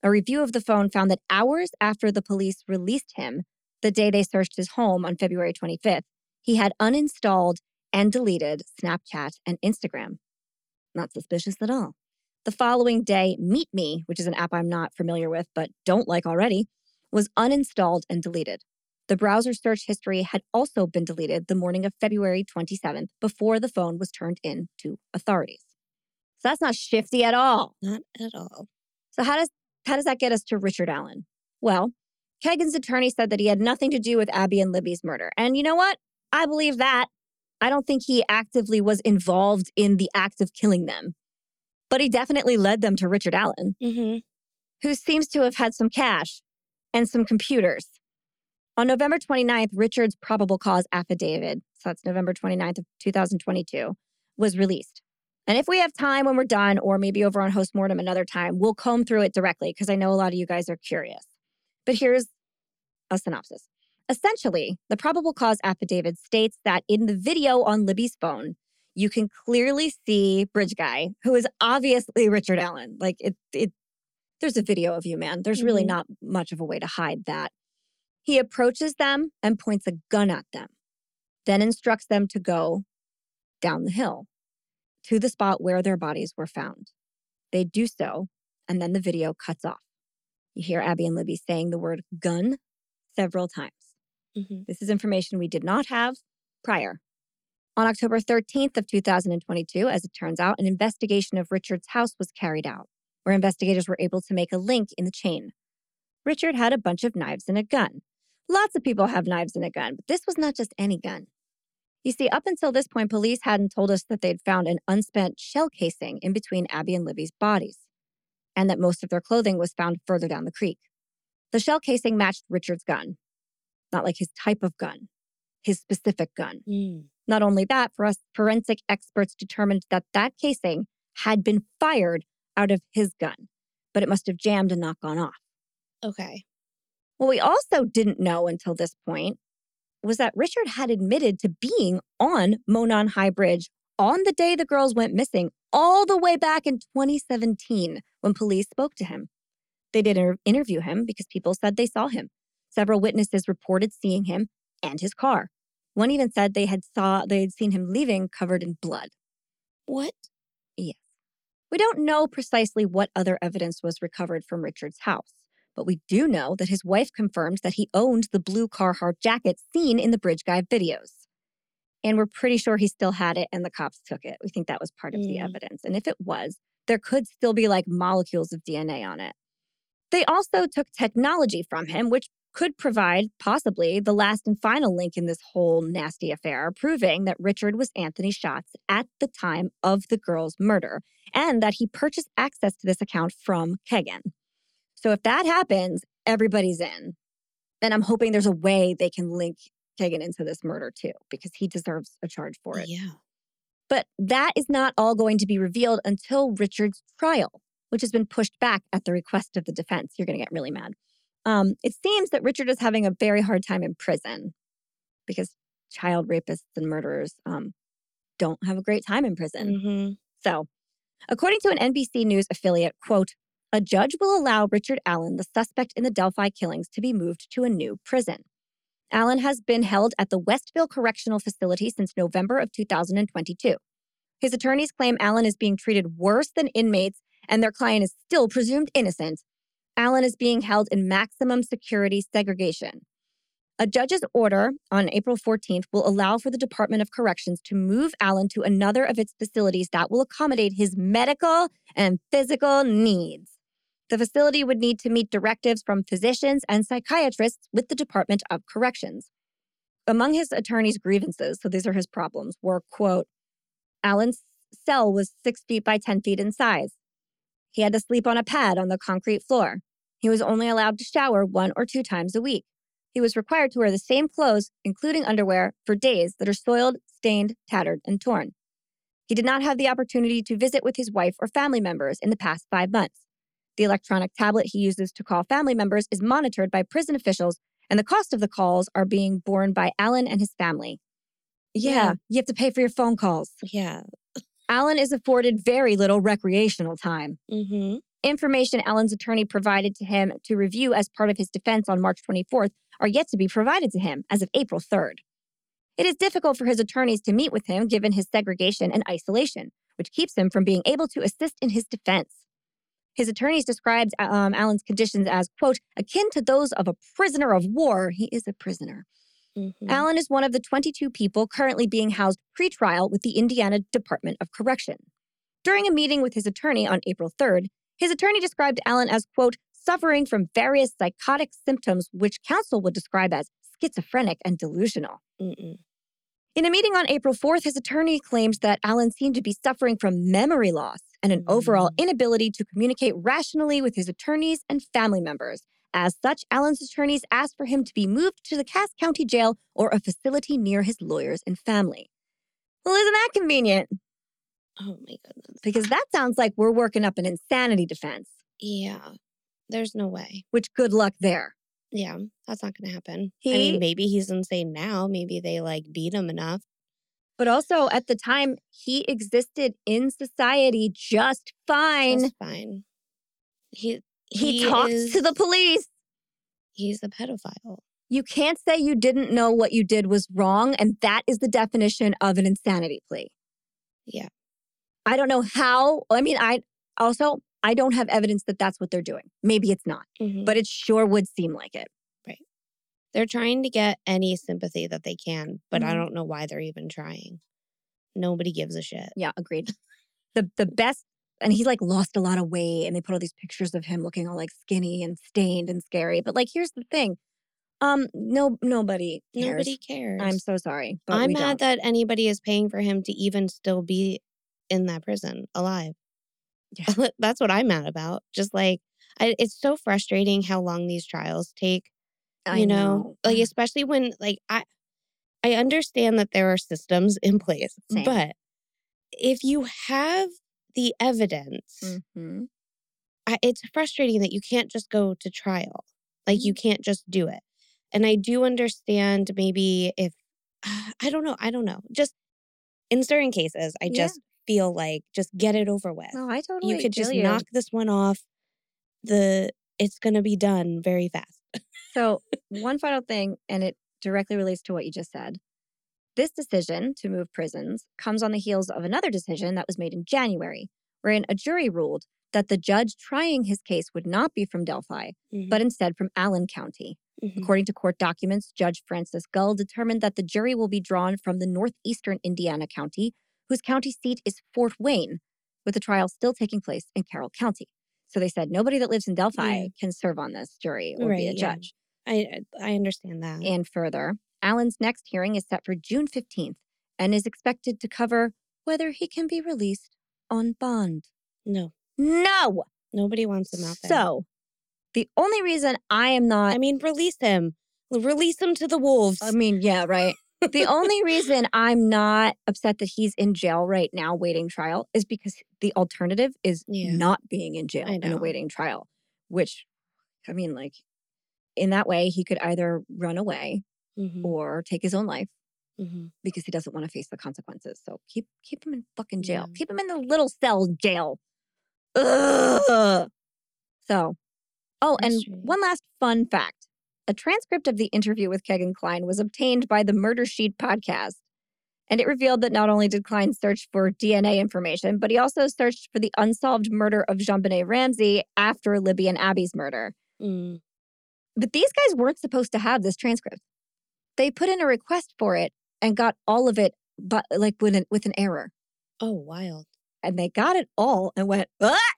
A review of the phone found that hours after the police released him, the day they searched his home on February 25th, he had uninstalled and deleted Snapchat and Instagram. Not suspicious at all. The following day, MeetMe, which is an app I'm not familiar with but don't like already, was uninstalled and deleted. The browser search history had also been deleted the morning of February 27th before the phone was turned in to authorities. So that's not shifty at all. Not at all. So how does how does that get us to Richard Allen? Well, Kegan's attorney said that he had nothing to do with Abby and Libby's murder. And you know what? I believe that. I don't think he actively was involved in the act of killing them, but he definitely led them to Richard Allen, mm-hmm. who seems to have had some cash and some computers. On November 29th, Richard's probable cause affidavit, so that's November 29th of 2022, was released. And if we have time when we're done, or maybe over on Postmortem another time, we'll comb through it directly because I know a lot of you guys are curious. But here's a synopsis. Essentially, the probable cause affidavit states that in the video on Libby's phone, you can clearly see Bridge Guy, who is obviously Richard Allen. Like it, it there's a video of you, man. There's really mm-hmm. not much of a way to hide that. He approaches them and points a gun at them, then instructs them to go down the hill to the spot where their bodies were found. They do so, and then the video cuts off. You hear Abby and Libby saying the word gun several times. Mm-hmm. This is information we did not have prior. On October 13th of 2022, as it turns out, an investigation of Richard's house was carried out, where investigators were able to make a link in the chain. Richard had a bunch of knives and a gun. Lots of people have knives and a gun, but this was not just any gun. You see, up until this point, police hadn't told us that they'd found an unspent shell casing in between Abby and Libby's bodies, and that most of their clothing was found further down the creek. The shell casing matched Richard's gun, not like his type of gun, his specific gun. Mm. Not only that, for us, forensic experts determined that that casing had been fired out of his gun, but it must have jammed and not gone off. Okay. What we also didn't know until this point was that Richard had admitted to being on Monon High Bridge on the day the girls went missing, all the way back in 2017 when police spoke to him. They did inter- interview him because people said they saw him. Several witnesses reported seeing him and his car. One even said they had saw they had seen him leaving covered in blood. What? We don't know precisely what other evidence was recovered from Richard's house. But we do know that his wife confirmed that he owned the blue Carhartt jacket seen in the Bridge Guy videos. And we're pretty sure he still had it and the cops took it. We think that was part of mm. the evidence. And if it was, there could still be like molecules of DNA on it. They also took technology from him, which could provide possibly the last and final link in this whole nasty affair, proving that Richard was Anthony Shots at the time of the girl's murder and that he purchased access to this account from Kegan. So if that happens, everybody's in. And I'm hoping there's a way they can link Kegan into this murder too, because he deserves a charge for it. Yeah. But that is not all going to be revealed until Richard's trial, which has been pushed back at the request of the defense. You're going to get really mad. Um, it seems that Richard is having a very hard time in prison because child rapists and murderers um, don't have a great time in prison. Mm-hmm. So, according to an NBC News affiliate, quote, a judge will allow Richard Allen, the suspect in the Delphi killings, to be moved to a new prison. Allen has been held at the Westville Correctional Facility since November of 2022. His attorneys claim Allen is being treated worse than inmates and their client is still presumed innocent. Allen is being held in maximum security segregation. A judge's order on April 14th will allow for the Department of Corrections to move Allen to another of its facilities that will accommodate his medical and physical needs. The facility would need to meet directives from physicians and psychiatrists with the Department of Corrections. Among his attorney's grievances, so these are his problems, were quote, Allen's cell was six feet by 10 feet in size. He had to sleep on a pad on the concrete floor. He was only allowed to shower one or two times a week. He was required to wear the same clothes, including underwear, for days that are soiled, stained, tattered, and torn. He did not have the opportunity to visit with his wife or family members in the past five months. The electronic tablet he uses to call family members is monitored by prison officials, and the cost of the calls are being borne by Allen and his family. Yeah, Yeah. you have to pay for your phone calls. Yeah. Allen is afforded very little recreational time. Mm-hmm. Information Allen's attorney provided to him to review as part of his defense on March 24th are yet to be provided to him as of April 3rd. It is difficult for his attorneys to meet with him given his segregation and isolation, which keeps him from being able to assist in his defense. His attorneys described um, Allen's conditions as, quote, akin to those of a prisoner of war. He is a prisoner. Mm-hmm. Allen is one of the 22 people currently being housed pretrial with the Indiana Department of Correction. During a meeting with his attorney on April 3rd, his attorney described Allen as, quote, suffering from various psychotic symptoms which counsel would describe as schizophrenic and delusional. Mm-mm. In a meeting on April 4th, his attorney claimed that Allen seemed to be suffering from memory loss and an overall mm. inability to communicate rationally with his attorneys and family members. As such, Allen's attorneys asked for him to be moved to the Cass County Jail or a facility near his lawyers and family. Well, isn't that convenient? Oh my goodness. Because that sounds like we're working up an insanity defense, Yeah. There's no way. which good luck there. Yeah, that's not gonna happen. I He- mean, maybe he's insane now. Maybe they like beat him enough. But also, at the time, he existed in society just fine. That's fine. He he, talks is- to the police. He's a pedophile. You can't say you didn't know what you did was wrong, and that is the definition of an insanity plea. Yeah. I don't know how. I mean, I also I don't have evidence that that's what they're doing. Maybe it's not, Mhm. but it sure would seem like it. Right. They're trying to get any sympathy that they can, but I Mhm. don't know why they're even trying. Nobody gives a shit. Yeah, agreed. *laughs* the the best, and he's like lost a lot of weight, and they put all these pictures of him looking all like skinny and stained and scary. But like, here's the thing, um, no, nobody, cares. Nobody cares. I'm so sorry, but I'm mad don't. that anybody is paying for him to even still be in that prison alive. Yeah. *laughs* That's what I'm mad about. Just like I, it's so frustrating how long these trials take. I You know, like especially when like I I understand that there are systems in place, Same. but if you have the evidence, Mhm. I, it's frustrating that you can't just go to trial. Like Mm-hmm. you can't just do it. And I do understand maybe if *sighs* I don't know, I don't know. Just in certain cases, I Yeah. just feel like just get it over with. No, I totally you could just you. knock this one off. The it's gonna be done very fast. So, *laughs* one final thing, and it directly relates to what you just said. This decision to move prisons comes on the heels of another decision that was made in January, wherein a jury ruled that the judge trying his case would not be from Delphi, but instead from Allen County. Mhm. According to court documents, Judge Frances Gull determined that the jury will be drawn from the northeastern Indiana county, whose county seat is Fort Wayne, with the trial still taking place in Carroll County. So they said nobody that lives in Delphi Yeah. can serve on this jury or be Right, a yeah. judge. I I understand that. And further, Allen's next hearing is set for June 15th and is expected to cover whether he can be released on bond. no, No! nobody wants him out there. So, the only reason I am not, I mean, release him. Release him to the wolves. I mean, yeah, right. The only reason I'm not upset that he's in jail right now waiting trial is because the alternative is Yeah. not being in jail and awaiting trial, which, I mean, like, in that way, he could either run away Mhm, or take his own life mhm. because he doesn't want to face the consequences. So keep keep him in fucking jail. Yeah. Keep him in the little cell jail. Ugh. So, oh, and Frustrating. one last fun fact: a transcript of the interview with Kegan Klein was obtained by the Murder Sheet podcast, and it revealed that not only did Klein search for DNA information, but he also searched for the unsolved murder of JonBenét Ramsey after Libby and Abby's murder. Mm. But these guys weren't supposed to have this transcript. They put in a request for it and got all of it, but like with an with an error. Oh, wild. And they got it all and went,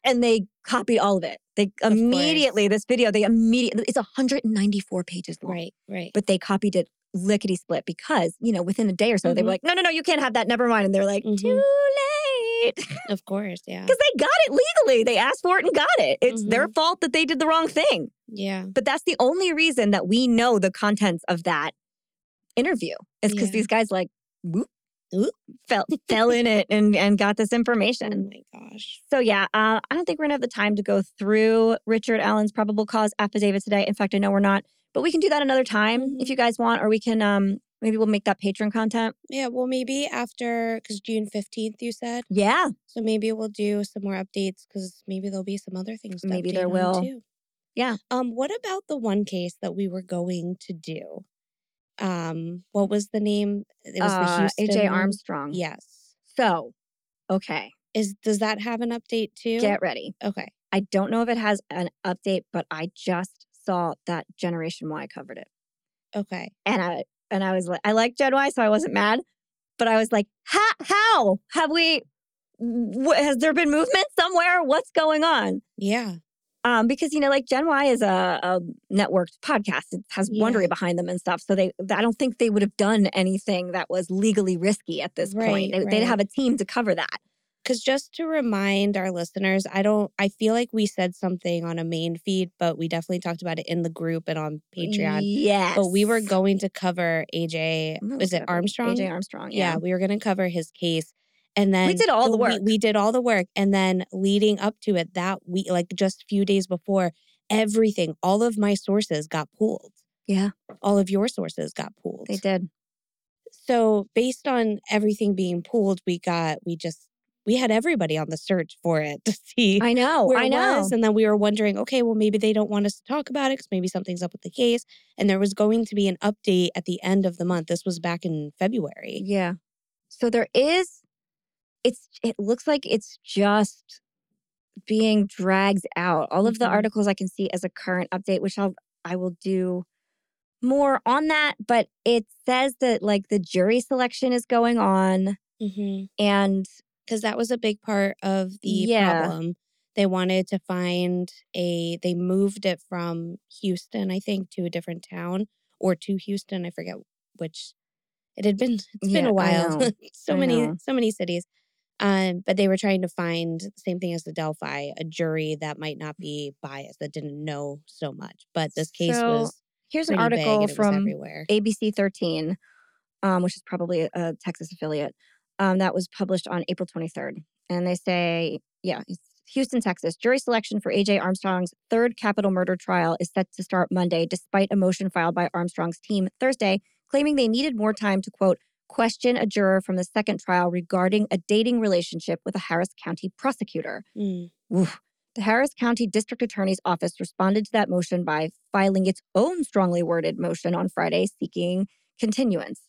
and they copied all of it. They immediately, this video, they immediately, it's 194 pages long. Right, right. But they copied it lickety split because, you know, within a day or so, they were Mhm. like, no, no, no, you can't have that. Never mind. And they're like, Mhm. too late. *laughs* Of course, yeah. Because they got it legally. They asked for it and got it. It's their fault that they did the wrong thing. Yeah. But that's the only reason that we know the contents of that interview is because Yeah. these guys like whoop, Whoop. fell fell in it and and got this Oh information. my gosh. So yeah, uh, I don't think we're gonna have the time to go through Richard Allen's probable cause affidavit today. In fact, I know we're not, but we can do that another time Mhm. if you guys want, or we can um maybe we'll make that patron content. Yeah, well, maybe after, because June 15th, you said. Yeah, So maybe we'll do some more updates because maybe there'll be some other things. To Maybe there will. Too. Yeah. Um. What about the one case that we were going to do? Um. What was the name? It was the uh, Houston. AJ? Armstrong. Yes. So, okay, Is does that have an update too? get ready. okay. I don't know if it has an update, but I just saw that Generation Why covered it. Okay. and I and I was like, I like Gen Y, so I wasn't mad. But I was like, how, how have we? Wh- has there been movement somewhere? What's going on? Yeah. Um, because you know, like Gen Y is a, a networked podcast. It has Yeah. Wondery behind them and stuff. So they, I don't think they would have done anything that was legally risky at this Right, point. They, right. They'd have a team to cover that. Because just to remind our listeners, I don't. I feel like we said something on a main feed, but we definitely talked about it in the group and on Patreon. Yes, But we were going to cover AJ. Was it Armstrong? AJ Armstrong. yeah. Yeah. we were going to cover his case and then we did all the we- work. we, did all the work and then leading up to it that week like just a few days before everything all of my sources got pulled Yeah. all of your sources got pulled They did. so based on everything being pulled we got we just we had everybody on the search for it *laughs* to see I know. I know. was and then we were wondering okay well maybe they don't want us to talk about it because maybe something's up with the case and there was going to be an update at the end of the month this was back in february Yeah. So there is it's it looks like it's just being dragged out. All of the Mhm. articles I can see as a current update, which I'll I will do more on that, but it says that like the jury selection is going on mm-hmm. and because that was a big part of the Yeah. problem. They wanted to find a, they moved it from Houston, I think, to a different town or to Houston. I forget which. It had been, it's been a while. *laughs* so I many, know. so many cities. Um, but they were trying to find same thing as the Delphi, a jury that might not be biased, that didn't know so much. But this case So, was here's an article and it was from. ABC 13, um, which is probably a, a Texas affiliate, um, that was published on April 23rd. And they say, yeah, Houston, Texas. Jury selection for AJ Armstrong's third capital murder trial is set to start Monday, despite a motion filed by Armstrong's team Thursday, claiming they needed more time to, quote, question a juror from the second trial regarding a dating relationship with a Harris County prosecutor. Mm. The Harris County District Attorney's Office responded to that motion by filing its own strongly worded motion on Friday seeking continuance.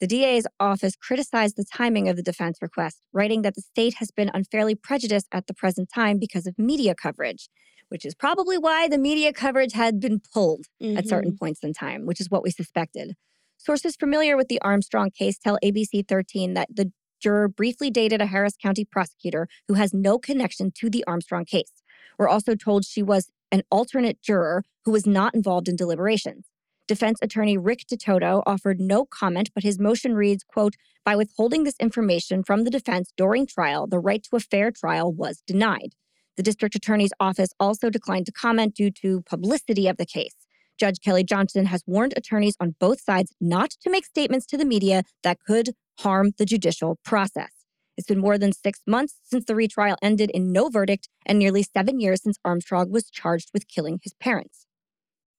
The DA's office criticized the timing of the defense request, writing that the state has been unfairly prejudiced at the present time because of media coverage, which is probably why the media coverage had been pulled at mhm. certain points in time, which is what we suspected. Sources familiar with the Armstrong case tell ABC 13 that the juror briefly dated a Harris County prosecutor who has no connection to the Armstrong case. We're also told she was an alternate juror who was not involved in deliberations. Defense attorney Rick DeToto offered no comment, but his motion reads, quote, by withholding this information from the defense during trial, the right to a fair trial was denied. The district attorney's office also declined to comment due to publicity of the case. Judge Kelly Johnson has warned attorneys on both sides not to make statements to the media that could harm the judicial process. It's been more than six months since the retrial ended in no verdict and nearly seven years since Armstrong was charged with killing his parents.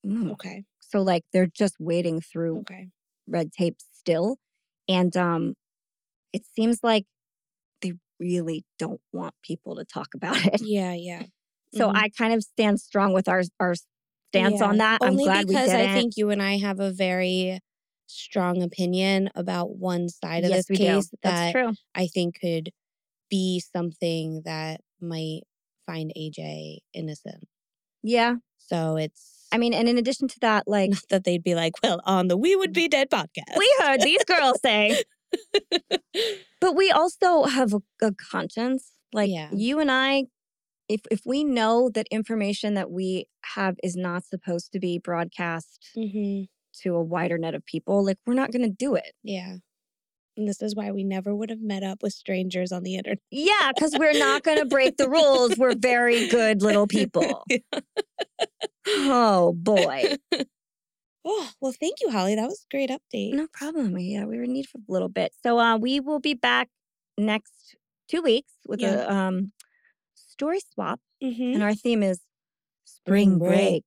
Mm. Okay. So, like, they're just wading through Okay. red tape still. And um, it seems like they really don't want people to talk about it. Yeah. Yeah. So Mhm. I kind of stand strong with our our stance on Yeah, that. I'm Only glad because did I think you and I have a very strong opinion about one side of yes, this case do. That's that true. I think could be something that might find AJ innocent. Yeah. So it's I mean, and in addition to that, like not that they'd be like, well, on the We Would Be Dead podcast. we heard these girls say, *laughs* but we also have a, a conscience. Like Yeah. you and I, if if we know that information that we have is not supposed to be broadcast hmm to a wider net of people, like we're not going to do it. Yeah. And this is why we never would have met up with strangers on the internet. Yeah, because we're not going to break the rules. We're very good little people. *laughs* Oh boy. *laughs* Oh, well, thank you, Holly. That was a great update. No problem. Yeah, we were in need for a little bit. So uh, we will be back next two weeks with Yeah. a um, story swap, Mhm. and our theme is Spring break.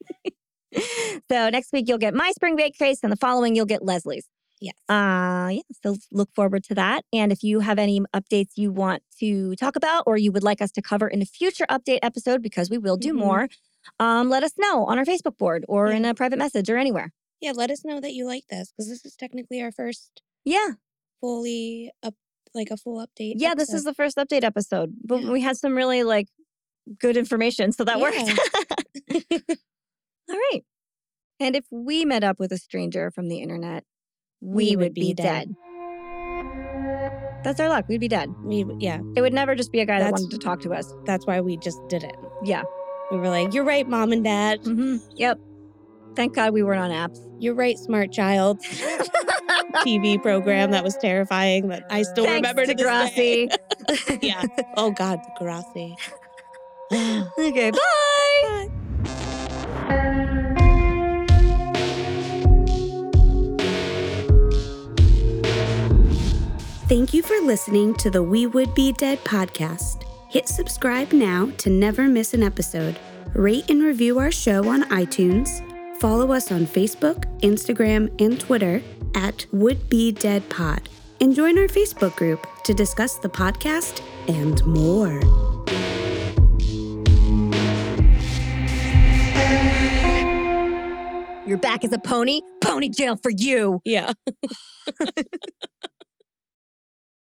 *laughs* so next week you'll get my spring break case, and the following you'll get Leslie's. Yes. Uh, yeah, so look forward to that. And if you have any updates you want to talk about or you would like us to cover in a future update episode, because we will do Mhm. more, um, let us know on our Facebook board or Yeah. in a private message or anywhere. yeah, let us know that you like this because this is technically our first Yeah. fully up, like a full update. Yeah, this is the first update episode, but Yeah. we had some really like good information, so that worked. *laughs* All right. And if we met up with a stranger from the internet, we, would, be, dead. That's our luck. We'd be dead. we, yeah, It would never just be a guy that wanted to talk to us. that's why we just did it. Yeah. We were like, "You're right, mom and dad. hmm Yep. Thank God we weren't on apps. You're right, smart child." *laughs* TV program that was terrifying that I still Thanks, remember to this day. *laughs* Yeah. Oh God, Degrassi. *sighs* okay. Bye. Thank you for listening to the We Would Be Dead podcast. Hit subscribe now to never miss an episode. Rate and review our show on iTunes. Follow us on Facebook, Instagram, and Twitter at Would Be Dead Pod. And join our Facebook group to discuss the podcast and more. You're back as a pony? Pony jail for you. Yeah. *laughs*